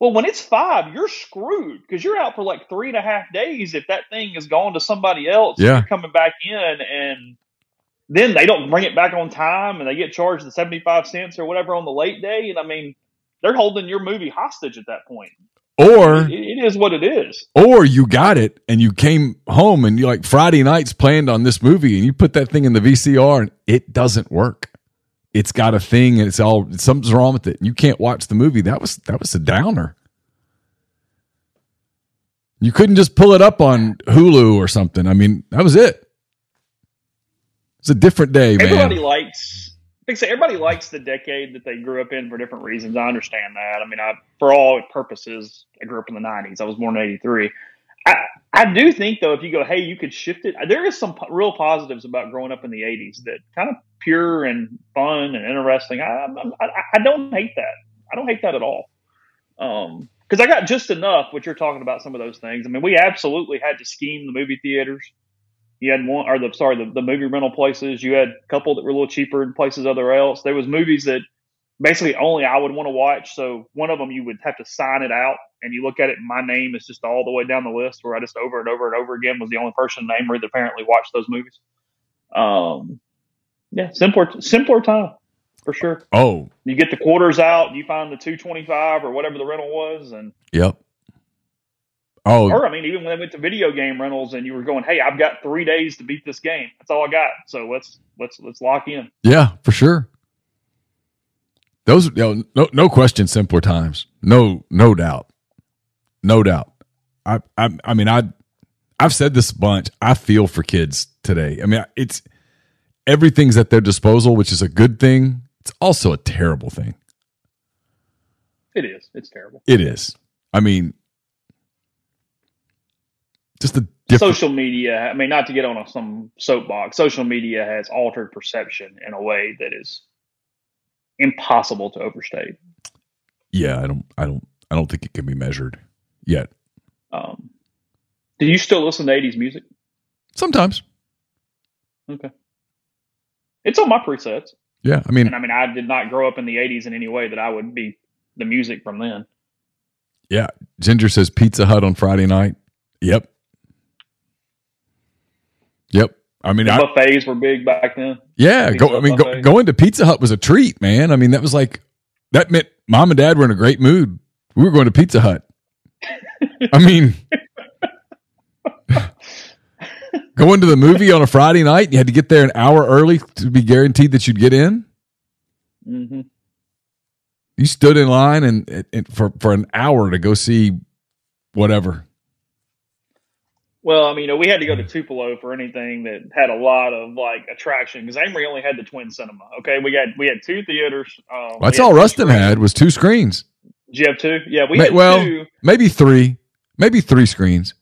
Well, when it's five, you're screwed because you're out for like three and a half days if that thing is gone to somebody else. Yeah. You're coming back in and then they don't bring it back on time and they get charged the 75 cents or whatever on the late day. And I mean, they're holding your movie hostage at that point. Or It, it is what it is. or you got it and you came home and you like Friday nights planned on this movie and you put that thing in the VCR and it doesn't work. It's got a thing and it's all something's wrong with it. You can't watch the movie. That was that was a downer. You couldn't just pull it up on Hulu or something. I mean, that was it. It's a different day, man. everybody likes like say, everybody likes the decade that they grew up in for different reasons. I understand that. I mean, I for all purposes, I grew up in the '90s. I was born in '83. I I do think though, if you go, hey, you could shift it. There is some po- real positives about growing up in the '80s that kind of pure and fun and interesting. I I, I don't hate that. I don't hate that at all. Um, because I got just enough. What you're talking about, some of those things. I mean, we absolutely had to scheme the movie theaters. You had one, or the sorry, the, the movie rental places. You had a couple that were a little cheaper in places other else. There was movies that basically only I would want to watch. So one of them you would have to sign it out, and you look at it, my name is just all the way down the list. Where I just over and over and over again was the only person named that apparently watched those movies. Um, yeah, simpler, simpler time for sure. oh, You get the quarters out, you find the two twenty five or whatever the rental was, and yep. Oh, or I mean, even when they went to video game rentals and you were going, "Hey, I've got three days to beat this game. That's all I got. So let's let's let's lock in." Yeah, for sure. Those, you know, no, no question, simpler times. No, no doubt, no doubt. I, I, I mean, I, I've said this a bunch. I feel for kids today. I mean, it's everything's at their disposal, which is a good thing. It's also a terrible thing. It is. It's terrible. It is. I mean, just a different. Social media. I mean, not to get on a, some soapbox. Social media has altered perception in a way that is impossible to overstate. yeah, I don't, I don't, I don't think it can be measured yet. Um, do you still listen to '80s music? Sometimes, Okay, it's on my presets. yeah. I mean, And I mean, I did not grow up in the '80s in any way that I would be the music from then. Yeah. Ginger says Pizza Hut on Friday night. Yep. Yep. I mean, The I, buffets were big back then. yeah. Pizza Go, I mean, go, going to Pizza Hut was a treat, man. I mean, that was like that meant mom and dad were in a great mood. We were going to Pizza Hut. I mean, going to the movie on a Friday night, you had to get there an hour early to be guaranteed that you'd get in. hmm You stood in line and, and for for an hour to go see whatever. Well, I mean, you know, we had to go to Tupelo for anything that had a lot of like attraction because Amory only had the twin cinema. Okay, we got we had two theaters. Um, That's all Ruston screens. had was two screens. Did you have two? Yeah, we Ma- had well, two. maybe three, maybe three screens,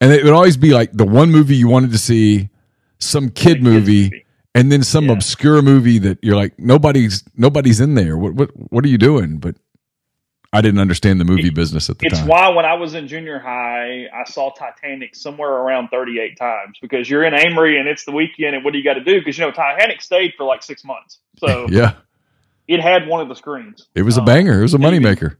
and it would always be like the one movie you wanted to see, some kid movie, movie. and then some Yeah. obscure movie that you're like nobody's nobody's in there. What what what are you doing? But I didn't understand the movie business at the It's time. It's why when I was in junior high, I saw Titanic somewhere around 38 times because you're in Amory and it's the weekend, and what do you got to do? Because you know Titanic stayed for like six months, so yeah, it had one of the screens. it was a Um, banger. It was a moneymaker.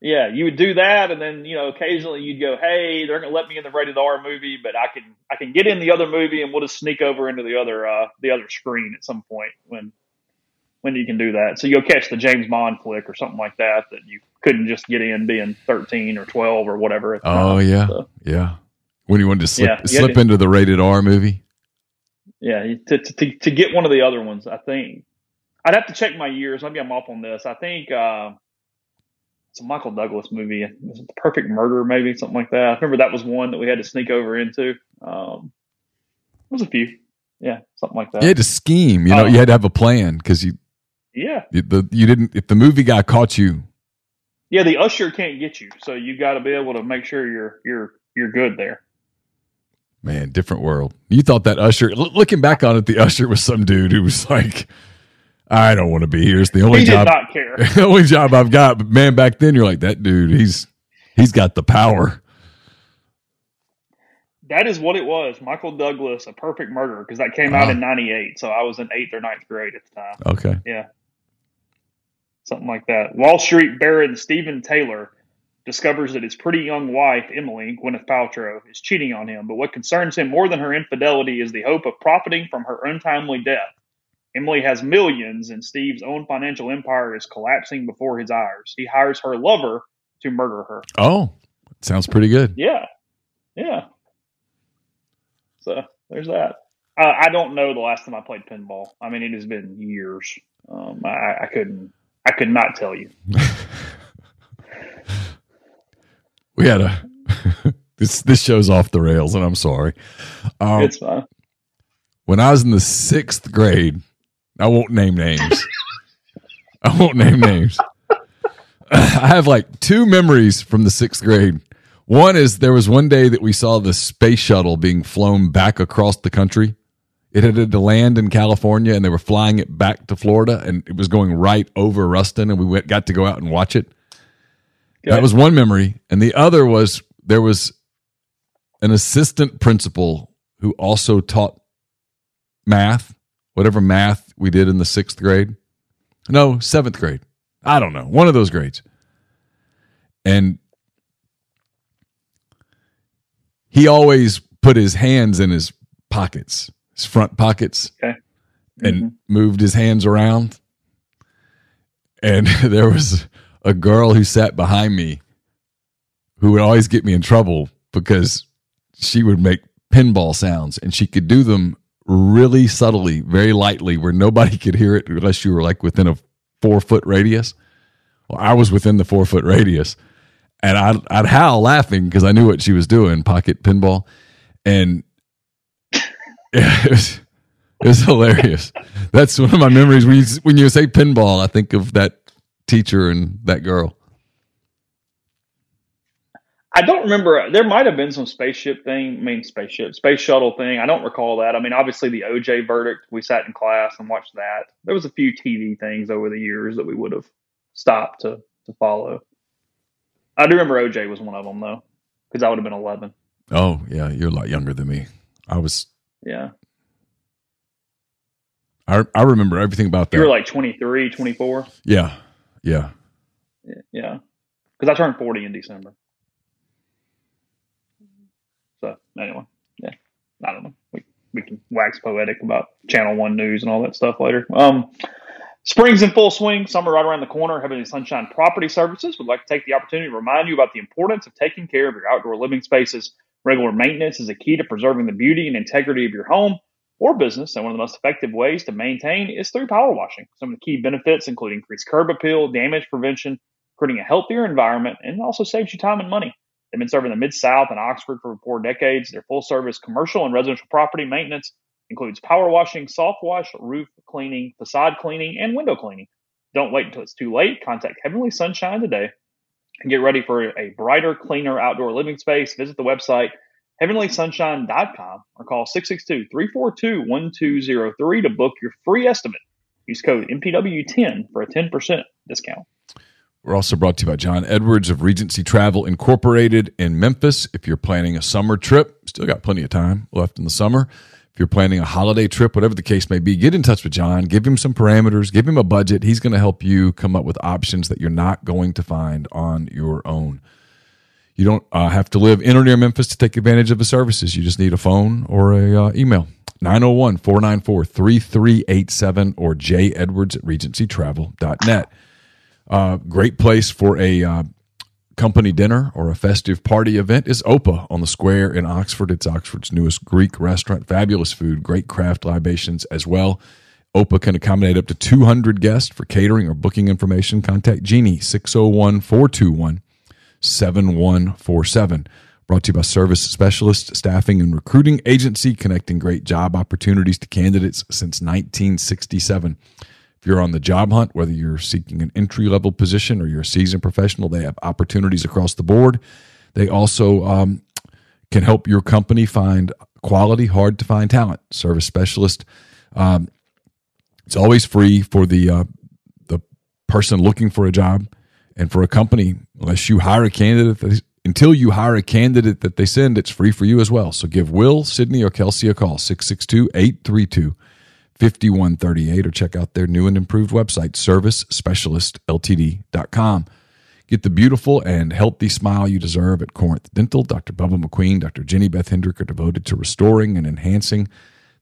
Yeah, you would do that, and then you know occasionally you'd go, "Hey, they're going to let me in the rated R movie, but I can I can get in the other movie, and we'll just sneak over into the other uh, the other screen at some point when when you can do that. So you'll catch the James Bond flick or something like that that you couldn't just get in being thirteen or twelve or whatever. Oh yeah, So, yeah. When you wanted to slip Yeah, slip to- into the rated R movie. yeah, to, to to get one of the other ones, I think I'd have to check my years. Maybe I'm off on this. I think. Uh, it's a Michael Douglas movie. Was it The Perfect Murder, maybe something like that. I remember that was one that we had to sneak over into. Um, it was a few, yeah, something like that. You had to scheme. You know, Oh. you had to have a plan because you yeah, the you didn't. If the movie guy caught you, yeah. The usher can't get you, so you got to be able to make sure you're you're you're good there. man, different world. You thought that usher. Looking back on it, the usher was some dude who was like, "I don't want to be here. It's the only he job. did not care. the only job I've got." But man, back then you're like that dude. He's he's got the power. that is what it was. Michael Douglas, A Perfect Murder, because that came out in '98, so I was in eighth or ninth grade at the time. Okay. Yeah. Something like that. Wall Street Baron Stephen Taylor discovers that his pretty young wife, Emily, Gwyneth Paltrow, is cheating on him. But what concerns him more than her infidelity is the hope of profiting from her untimely death. Emily has millions, and Steve's own financial empire is collapsing before his eyes. He hires her lover to murder her. Oh, sounds pretty good. Yeah. Yeah. So there's that. Uh, I don't know the last time I played pinball. I mean, it has been years. Um, I, I couldn't. I could not tell you. We had a this this show's off the rails, and I'm sorry. Um, it's fine. when I was in the sixth grade, I won't name names. I won't name names. I have like two memories from the sixth grade. One is there was one day that we saw the space shuttle being flown back across the country. It had to land in California and they were flying it back to Florida and it was going right over Ruston and we went, got to go out and watch it. That was one memory. And the other was there was an assistant principal who also taught math, whatever math we did in the sixth grade. No, seventh grade. I don't know. One of those grades. And he always put his hands in his pockets, his front pockets, Okay. and mm-hmm. moved his hands around. And there was a girl who sat behind me who would always get me in trouble because she would make pinball sounds and she could do them really subtly, very lightly, where nobody could hear it unless you were like within a four foot radius. Well, I was within the four foot radius, and I'd, I'd howl laughing because I knew what she was doing, pocket pinball, and it was, it was hilarious. That's one of my memories. When you, when you say pinball, I think of that teacher and that girl. I don't remember. Uh, there might have been some spaceship thing. I mean, spaceship, space shuttle thing. I don't recall that. I mean, obviously the OJ verdict. We sat in class and watched that. There was a few TV things over the years that we would have stopped to to follow. I do remember OJ was one of them though, because I would have been eleven. Oh yeah, you're a lot younger than me. I was. Yeah, I I remember everything about that. you were like 23, 24. yeah, yeah. Yeah, because I turned forty in December. So anyway, yeah, I don't know. We we can wax poetic about Channel One news and all that stuff later. Um, spring's in full swing. Summer right around the corner. Heavenly Sunshine Property Services would like to take the opportunity to remind you about the importance of taking care of your outdoor living spaces. Regular maintenance is a key to preserving the beauty and integrity of your home. or business. And one of the most effective ways to maintain is through power washing. Some of the key benefits include increased curb appeal, damage prevention, creating a healthier environment, and also saves you time and money. They've been serving the Mid South and Oxford for four decades. Their full service commercial and residential property maintenance includes power washing, soft wash, roof cleaning, facade cleaning, and window cleaning. Don't wait until it's too late. Contact Heavenly Sunshine today get ready for a brighter, cleaner outdoor living space. Visit the website heavenlysunshine.com or call 662-342-1203 to book your free estimate. Use code MPW10 for a 10% discount. We're also brought to you by John Edwards of Regency Travel Incorporated in Memphis. If you're planning a summer trip, still got plenty of time left in the summer. You're planning a holiday trip, whatever the case may be, get in touch with John. Give him some parameters, give him a budget. He's going to help you come up with options that you're not going to find on your own. You don't uh, have to live in or near Memphis to take advantage of the services. You just need a phone or a uh, email. 901 494 3387 or jedwards at regencytravel.net. Uh, great place for a uh, company dinner or a festive party event is Opa on the square in Oxford. It's Oxford's newest Greek restaurant. Fabulous food, great craft libations as well. Opa can accommodate up to 200 guests for catering or booking information. Contact Jeannie 601 421 7147. Brought to you by Service Specialist Staffing and Recruiting Agency, connecting great job opportunities to candidates since 1967. You're on the job hunt, whether you're seeking an entry level position or you're a seasoned professional, they have opportunities across the board. They also um, can help your company find quality, hard to find talent. Service specialist. Um, it's always free for the uh, the person looking for a job, and for a company, unless you hire a candidate. Until you hire a candidate that they send, it's free for you as well. So give Will, Sydney, or Kelsey a call, 662 832 5138 or check out their new and improved website, servicespecialistltd.com. Get the beautiful and healthy smile you deserve at Corinth Dental. Dr. Bubba McQueen, Dr. Jenny Beth Hendrick are devoted to restoring and enhancing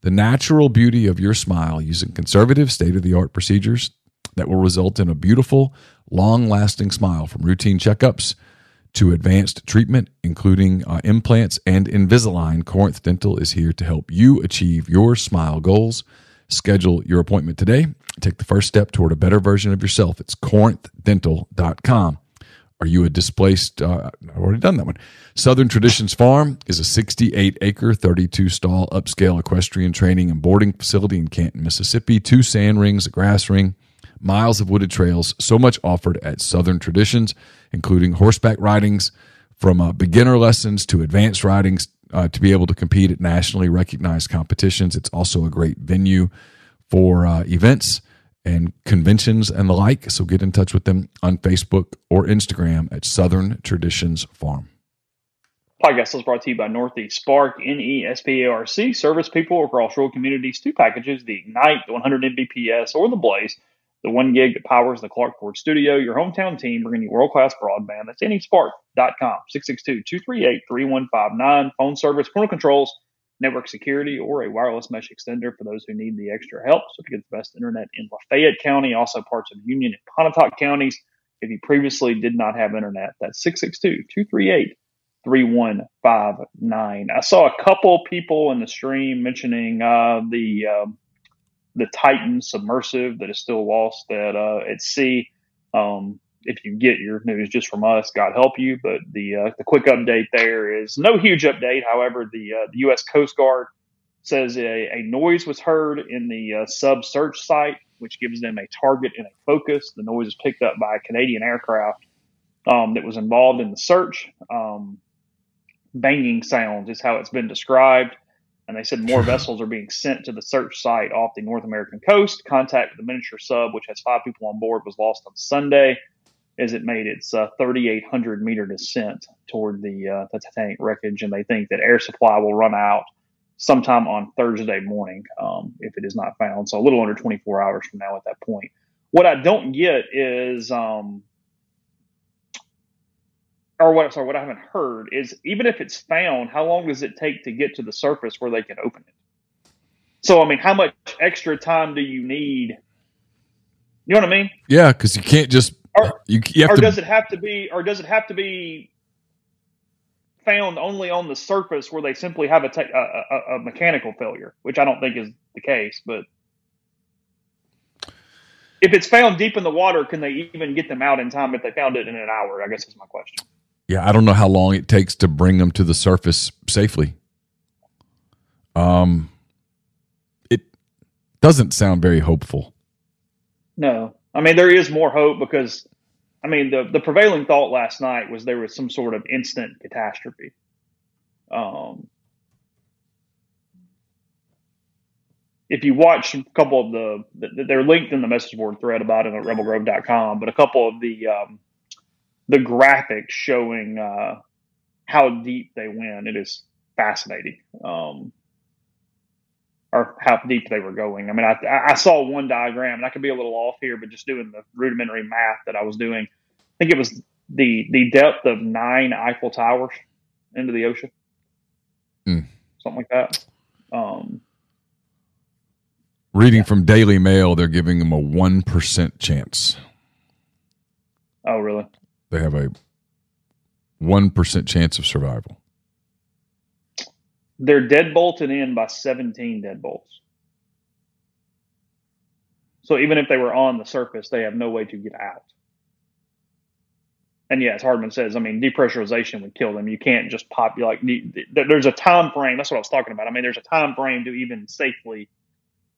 the natural beauty of your smile using conservative, state of the art procedures that will result in a beautiful, long lasting smile from routine checkups to advanced treatment, including uh, implants and Invisalign. Corinth Dental is here to help you achieve your smile goals. Schedule your appointment today. Take the first step toward a better version of yourself. It's corinthdental.com. Are you a displaced? Uh, I've already done that one. Southern Traditions Farm is a 68 acre, 32 stall upscale equestrian training and boarding facility in Canton, Mississippi. Two sand rings, a grass ring, miles of wooded trails, so much offered at Southern Traditions, including horseback ridings from uh, beginner lessons to advanced ridings uh, to be able to compete at nationally recognized competitions. It's also a great venue for uh, events and conventions and the like. So get in touch with them on Facebook or Instagram at Southern Traditions Farm. Podcast is brought to you by Northeast Spark, N E S P A R C, service people across rural communities. Two packages the Ignite, the 100 Mbps, or the Blaze the one gig that powers the Clark Ford studio, your hometown team bringing you world class broadband. That's nesparc.com, 662 238 3159. Phone service, parental controls, network security, or a wireless mesh extender for those who need the extra help. So to get the best internet in Lafayette County, also parts of Union and Pontotoc counties. If you previously did not have internet, that's 662 238 3159. I saw a couple people in the stream mentioning uh, the. Um, the Titan submersible that is still lost at uh, at sea. Um, if you get your news just from us, God help you. But the uh, the quick update there is no huge update. However, the uh, the U.S. Coast Guard says a, a noise was heard in the uh, sub search site, which gives them a target and a focus. The noise is picked up by a Canadian aircraft um, that was involved in the search. Um, banging sounds is how it's been described and they said more vessels are being sent to the search site off the North American coast. Contact with the miniature sub, which has five people on board, was lost on Sunday as it made its uh, 3,800 meter descent toward the, uh, the Titanic wreckage, and they think that air supply will run out sometime on Thursday morning um, if it is not found. So a little under 24 hours from now at that point. What I don't get is um, or what sorry, what I haven't heard is even if it's found, how long does it take to get to the surface where they can open it? So I mean, how much extra time do you need? You know what I mean? Yeah, because you can't just or, you, you or to, does it have to be or does it have to be found only on the surface where they simply have a, te- a, a, a mechanical failure, which I don't think is the case. But if it's found deep in the water, can they even get them out in time if they found it in an hour? I guess is my question. Yeah, I don't know how long it takes to bring them to the surface safely. Um, it doesn't sound very hopeful. No, I mean there is more hope because, I mean the the prevailing thought last night was there was some sort of instant catastrophe. Um, if you watch a couple of the, they're linked in the message board thread about it at rebelgrove.com, but a couple of the um, the graphic showing uh, how deep they went, it is fascinating. Um, or how deep they were going. I mean, I, I saw one diagram, and I could be a little off here, but just doing the rudimentary math that I was doing, I think it was the the depth of nine Eiffel Towers into the ocean, mm. something like that. Um, Reading from Daily Mail, they're giving them a one percent chance. Oh, really? They have a one percent chance of survival. They're dead bolted in by 17 deadbolts. So even if they were on the surface, they have no way to get out. And yes, Hardman says, I mean, depressurization would kill them. You can't just pop. You like there's a time frame. That's what I was talking about. I mean, there's a time frame to even safely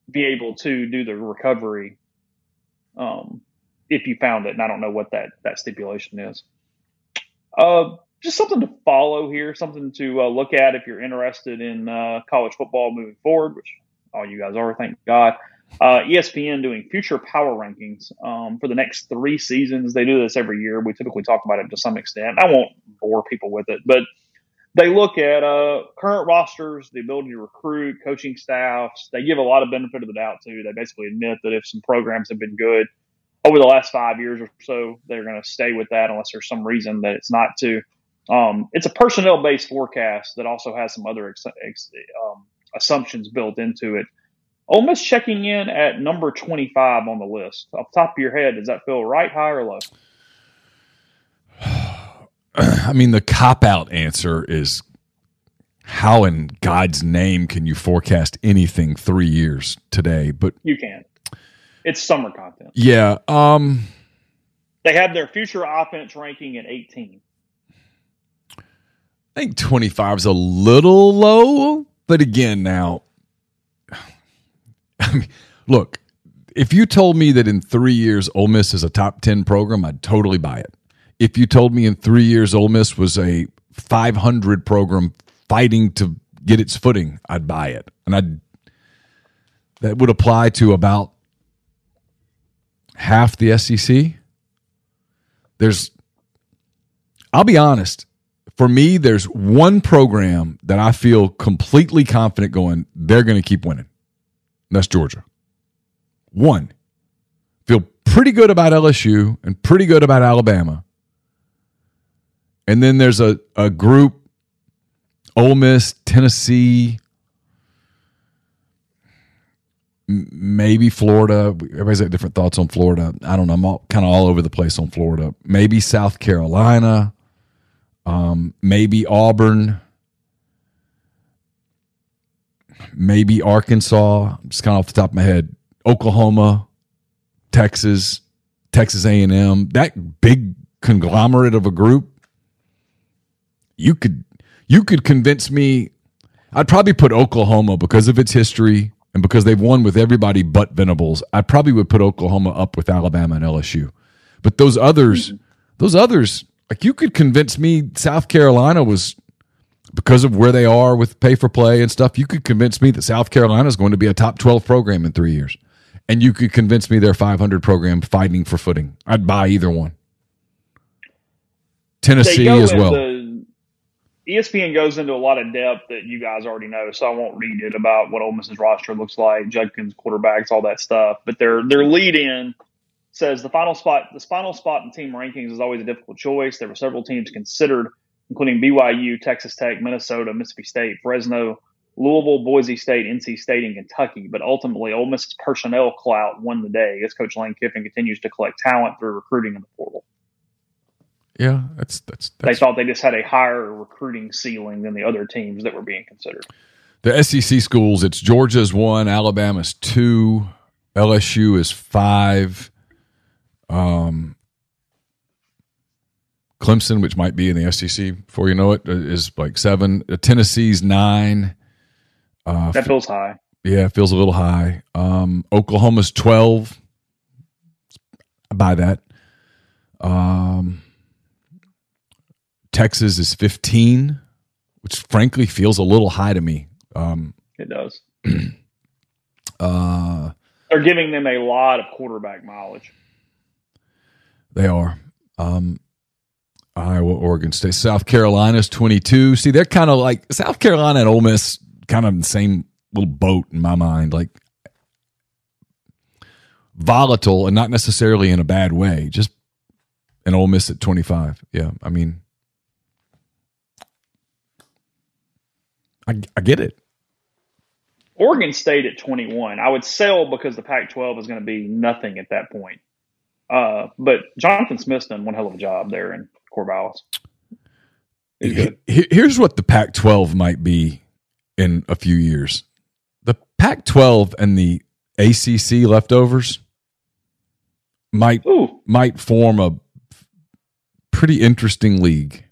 be able to do the recovery. Um, if you found it, and I don't know what that that stipulation is. Uh, just something to follow here, something to uh, look at if you're interested in uh, college football moving forward, which all you guys are, thank God. Uh, ESPN doing future power rankings um, for the next three seasons. They do this every year. We typically talk about it to some extent. I won't bore people with it, but they look at uh, current rosters, the ability to recruit, coaching staffs. They give a lot of benefit of the doubt too. They basically admit that if some programs have been good over the last five years or so, they're going to stay with that unless there's some reason that it's not to. Um, it's a personnel based forecast that also has some other ex- ex- um, assumptions built into it. Ole Miss checking in at number 25 on the list. Off the top of your head, does that feel right, high, or low? I mean, the cop out answer is how in God's name can you forecast anything three years today? But you can. It's summer content. Yeah. Um, they have their future offense ranking at 18. I think 25 is a little low, but again, now, I mean, look, if you told me that in three years Ole Miss is a top 10 program, I'd totally buy it. If you told me in three years Ole Miss was a 500 program fighting to get its footing, I'd buy it. And I'd, that would apply to about half the SEC. There's, I'll be honest, for me, there's one program that I feel completely confident going, they're going to keep winning. That's Georgia. One. Feel pretty good about LSU and pretty good about Alabama. And then there's a, a group, Ole Miss, Tennessee, maybe Florida. Everybody's got different thoughts on Florida. I don't know. I'm all, kind of all over the place on Florida. Maybe South Carolina um, maybe Auburn, maybe Arkansas. Just kind of off the top of my head, Oklahoma, Texas, Texas A and M. That big conglomerate of a group. You could you could convince me. I'd probably put Oklahoma because of its history and because they've won with everybody but Venables. I probably would put Oklahoma up with Alabama and LSU. But those others, those others, like you could convince me South Carolina was because of where they are with pay for play and stuff, you could convince me that South Carolina is going to be a top 12 program in three years. And you could convince me their 500 program fighting for footing. I'd buy either one. Tennessee as well. ESPN goes into a lot of depth that you guys already know, so I won't read it about what Ole Miss's roster looks like, Judkins, quarterbacks, all that stuff. But their their lead in says the final spot, the final spot in team rankings is always a difficult choice. There were several teams considered, including BYU, Texas Tech, Minnesota, Mississippi State, Fresno, Louisville, Boise State, NC State, and Kentucky. But ultimately, Ole Miss's personnel clout won the day as Coach Lane Kiffin continues to collect talent through recruiting in the portal. Yeah, that's that's, They thought they just had a higher recruiting ceiling than the other teams that were being considered. the SEC schools. It's Georgia's one, Alabama's two, LSU is five, um, Clemson, which might be in the SEC before you know it, is like seven. Uh, Tennessee's nine. Uh, That feels high. Yeah, it feels a little high. Um, Oklahoma's 12. I buy that. Um, Texas is 15, which frankly feels a little high to me. Um, It does. uh, They're giving them a lot of quarterback mileage. they are. Um, Iowa, Oregon State, South Carolina's 22. See, they're kind of like South Carolina and Ole Miss, kind of in the same little boat in my mind. Like volatile and not necessarily in a bad way. Just an Ole Miss at 25. Yeah, I mean, I, I get it. Oregon State at 21. I would sell because the Pac 12 is going to be nothing at that point. Uh, but Jonathan Smith's done one hell of a job there in Corvallis. He's good. Here- Here's what the Pac 12 might be in a few years the Pac 12 and the ACC leftovers might Ooh, might form a pretty interesting league.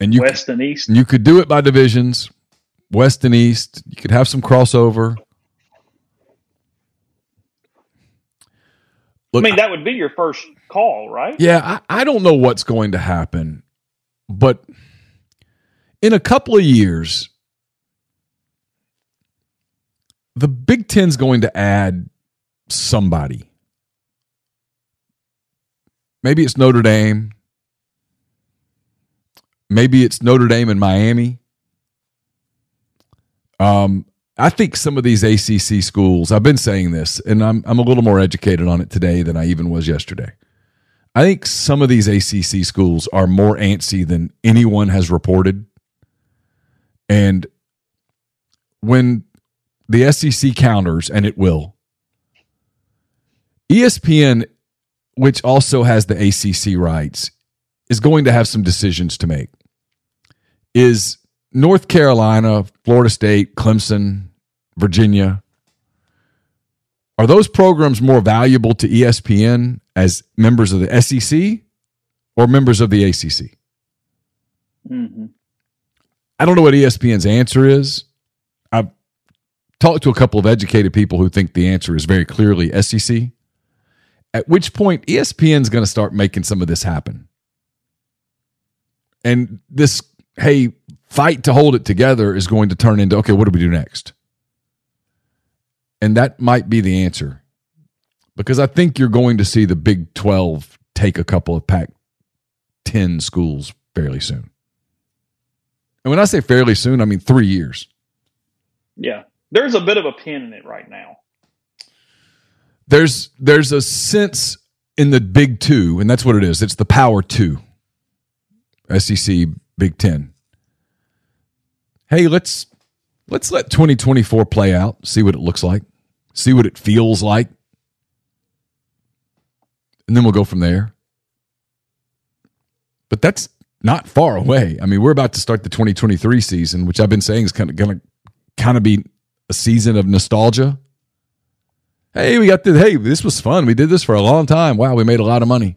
And you West and East. you could do it by divisions, West and East. You could have some crossover. I mean, that would be your first call, right? Yeah, I, I don't know what's going to happen, but in a couple of years, the Big Ten's going to add somebody. Maybe it's Notre Dame. Maybe it's Notre Dame and Miami. Um, I think some of these ACC schools, I've been saying this, and I'm, I'm a little more educated on it today than I even was yesterday. I think some of these ACC schools are more antsy than anyone has reported. And when the SEC counters, and it will, ESPN, which also has the ACC rights, is going to have some decisions to make. Is North Carolina, Florida State, Clemson, Virginia, are those programs more valuable to ESPN as members of the SEC or members of the ACC? hmm I don't know what ESPN's answer is. I've talked to a couple of educated people who think the answer is very clearly SEC. At which point, ESPN's going to start making some of this happen. And this, hey, fight to hold it together is going to turn into, okay, what do we do next? And that might be the answer. Because I think you're going to see the Big 12 take a couple of Pac 10 schools fairly soon. And when I say fairly soon, I mean three years. Yeah. There's a bit of a pin in it right now. There's there's a sense in the Big Two, and that's what it is. It's the Power Two, SEC, Big Ten. Hey, let's let's let 2024 play out. See what it looks like. See what it feels like, and then we'll go from there. But that's not far away. I mean, we're about to start the 2023 season, which I've been saying is kind of going to kind of be a season of nostalgia. Hey, we got this. Hey, this was fun. We did this for a long time. Wow, we made a lot of money.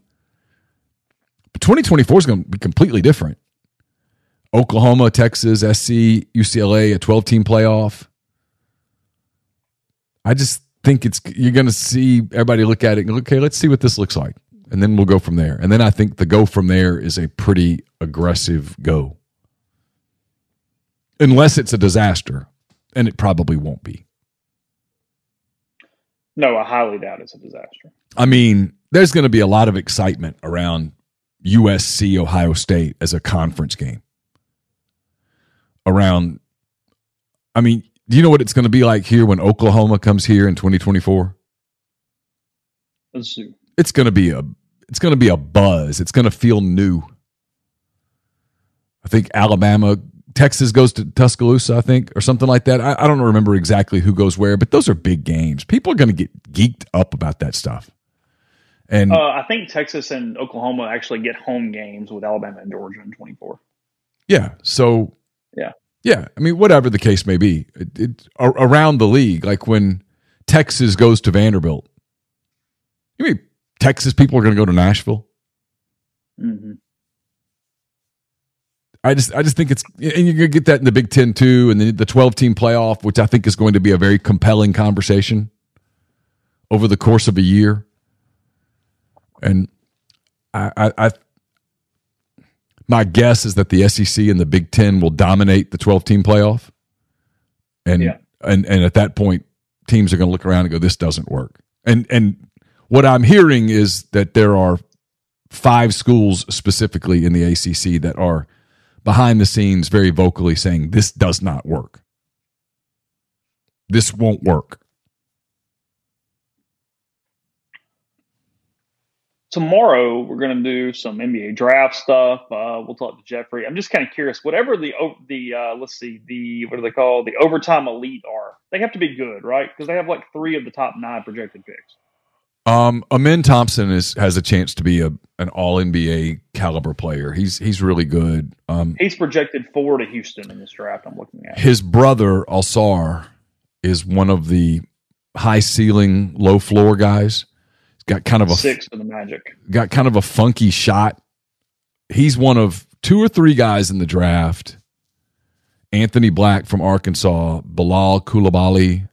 But 2024 is going to be completely different. Oklahoma, Texas, SC, UCLA, a 12 team playoff. I just think it's you're going to see everybody look at it and go, okay, let's see what this looks like. And then we'll go from there. And then I think the go from there is a pretty aggressive go. Unless it's a disaster, and it probably won't be. No, I highly doubt it's a disaster. I mean, there's going to be a lot of excitement around USC Ohio State as a conference game. Around, I mean, do you know what it's going to be like here when Oklahoma comes here in 2024? Let's see. It's going to be a it's going to be a buzz. It's going to feel new. I think Alabama, Texas goes to Tuscaloosa, I think, or something like that. I, I don't remember exactly who goes where, but those are big games. People are going to get geeked up about that stuff. And Uh, I think Texas and Oklahoma actually get home games with Alabama and Georgia in 24. yeah, so Yeah. yeah. I mean, whatever the case may be, it, it, around the league, like when Texas goes to Vanderbilt, you mean Texas people are going to go to Nashville? hmm I just I just think it's and you're gonna get that in the Big Ten too, and then the 12 team playoff, which I think is going to be a very compelling conversation over the course of a year. And I, I, I my guess is that the SEC and the Big Ten will dominate the 12 team playoff, and Yeah. and and at that point, teams are going to look around and go, "This doesn't work." And and what I'm hearing is that there are five schools specifically in the ACC that are behind the scenes very vocally saying this does not work. This won't work. Tomorrow we're going to do some NBA draft stuff. Uh, we'll talk to Jeffrey. I'm just kind of curious. Whatever the the uh, let's see the what do they call the overtime elite are? They have to be good, right? Because they have like three of the top nine projected picks. Um, Amen Thompson is has a chance to be a an All NBA caliber player. He's he's really good. Um, He's projected four to Houston in this draft. I'm looking at. his brother Ausar is one of the high ceiling, low floor guys. Got kind of a Six to the Magic. got kind of a funky shot. He's one of two or three guys in the draft. Anthony Black from Arkansas, Bilal Coulibaly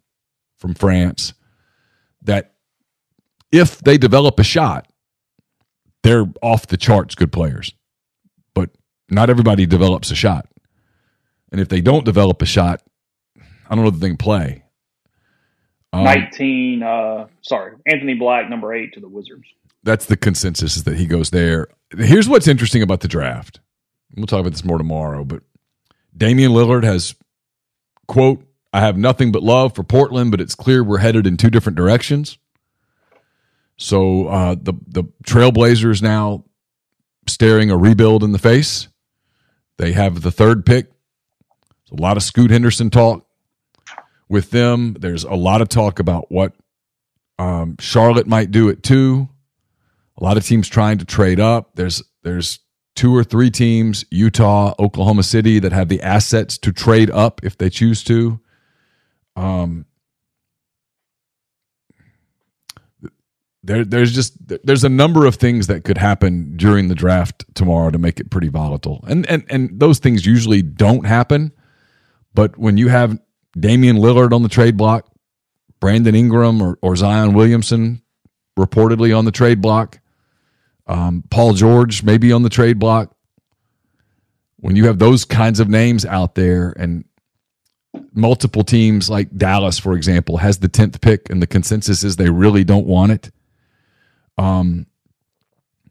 from France, that if they develop a shot, they're off the charts good players. But not everybody develops a shot. And if they don't develop a shot, I don't know that they can play. Um, 19. Uh, sorry, Anthony Black, number eight to the Wizards. that's the consensus is that he goes there. Here's what's interesting about the draft. We'll talk about this more tomorrow, but Damian Lillard has quote, I have nothing but love for Portland, but it's clear we're headed in two different directions. So uh, the the Trailblazers now staring a rebuild in the face. They have the third pick. There's a lot of Scoot Henderson talk with them. There's a lot of talk about what um, Charlotte might do it too. A lot of teams trying to trade up. There's there's two or three teams, Utah, Oklahoma City, that have the assets to trade up if they choose to. Um, there, there's just there's a number of things that could happen during the draft tomorrow to make it pretty volatile, and and and those things usually don't happen. But when you have Damian Lillard on the trade block, Brandon Ingram or, or Zion Williamson reportedly on the trade block, um, Paul George maybe on the trade block. When you have those kinds of names out there and multiple teams like Dallas, for example, has the 10th pick and the consensus is they really don't want it. Um,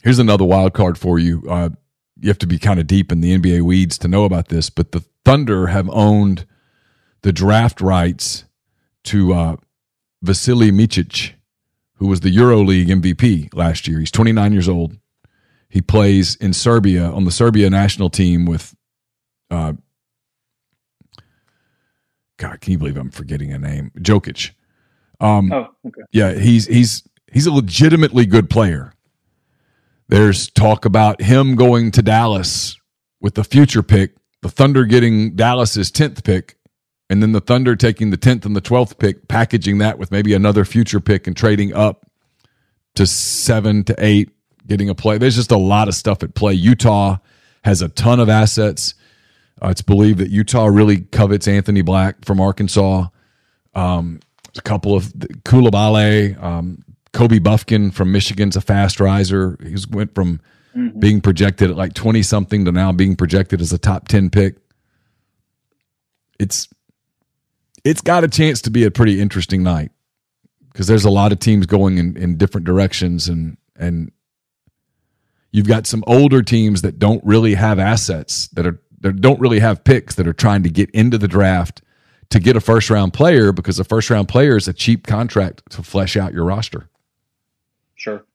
here's another wild card for you. Uh, you have to be kind of deep in the NBA weeds to know about this, but the Thunder have owned the draft rights to uh, Vasilije Micic, who was the EuroLeague MVP last year. He's 29 years old. He plays in Serbia on the Serbia national team with. Uh, God, can you believe I'm forgetting a name? Jokic. Um, Oh, okay. yeah, he's he's he's a legitimately good player. There's talk about him going to Dallas with the future pick, the Thunder getting Dallas's 10th pick, and then the Thunder taking the 10th and the 12th pick, packaging that with maybe another future pick and trading up to 7 to 8, getting a play. There's just a lot of stuff at play. Utah has a ton of assets. Uh, it's believed that Utah really covets Anthony Black from Arkansas. Um, a couple of Coulibaly, um, Kobe Bufkin from Michigan's a fast riser. He's went from being projected at like twenty something to now being projected as a top ten pick. It's it's got a chance to be a pretty interesting night because there's a lot of teams going in, in different directions and and you've got some older teams that don't really have assets that are that don't really have picks that are trying to get into the draft to get a first round player because a first round player is a cheap contract to flesh out your roster. Sure.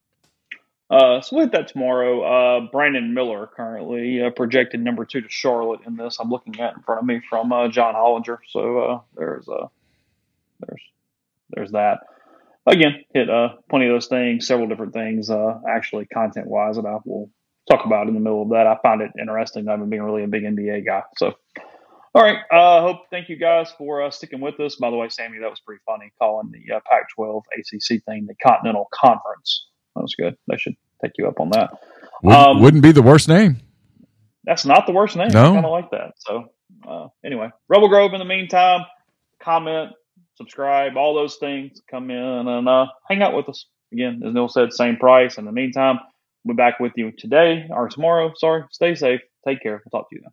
Uh, so we'll that tomorrow. Uh, Brandon Miller currently uh, projected number two to Charlotte in this. I'm looking at in front of me from uh, John Hollinger. So uh, there's uh, there's there's that. again, hit uh, plenty of those things, several different things, uh, actually content wise that I will talk about in the middle of that. I find it interesting. I've been being really a big NBA guy. So, all right. Uh, hope thank you guys for uh, sticking with us. By the way, Sammy, that was pretty funny calling the uh, Pac-12 ACC thing the Continental Conference. That was good. They should take you up on that. Wouldn't, Um, wouldn't be the worst name. That's not the worst name. No. I kind of like that. So, uh, anyway, Rebel Grove. In the meantime, comment, subscribe, all those things. Come in and uh, hang out with us. Again, as Neal said, same price. In the meantime, we'll be back with you today or tomorrow. Sorry. Stay safe. Take care. We'll talk to you then.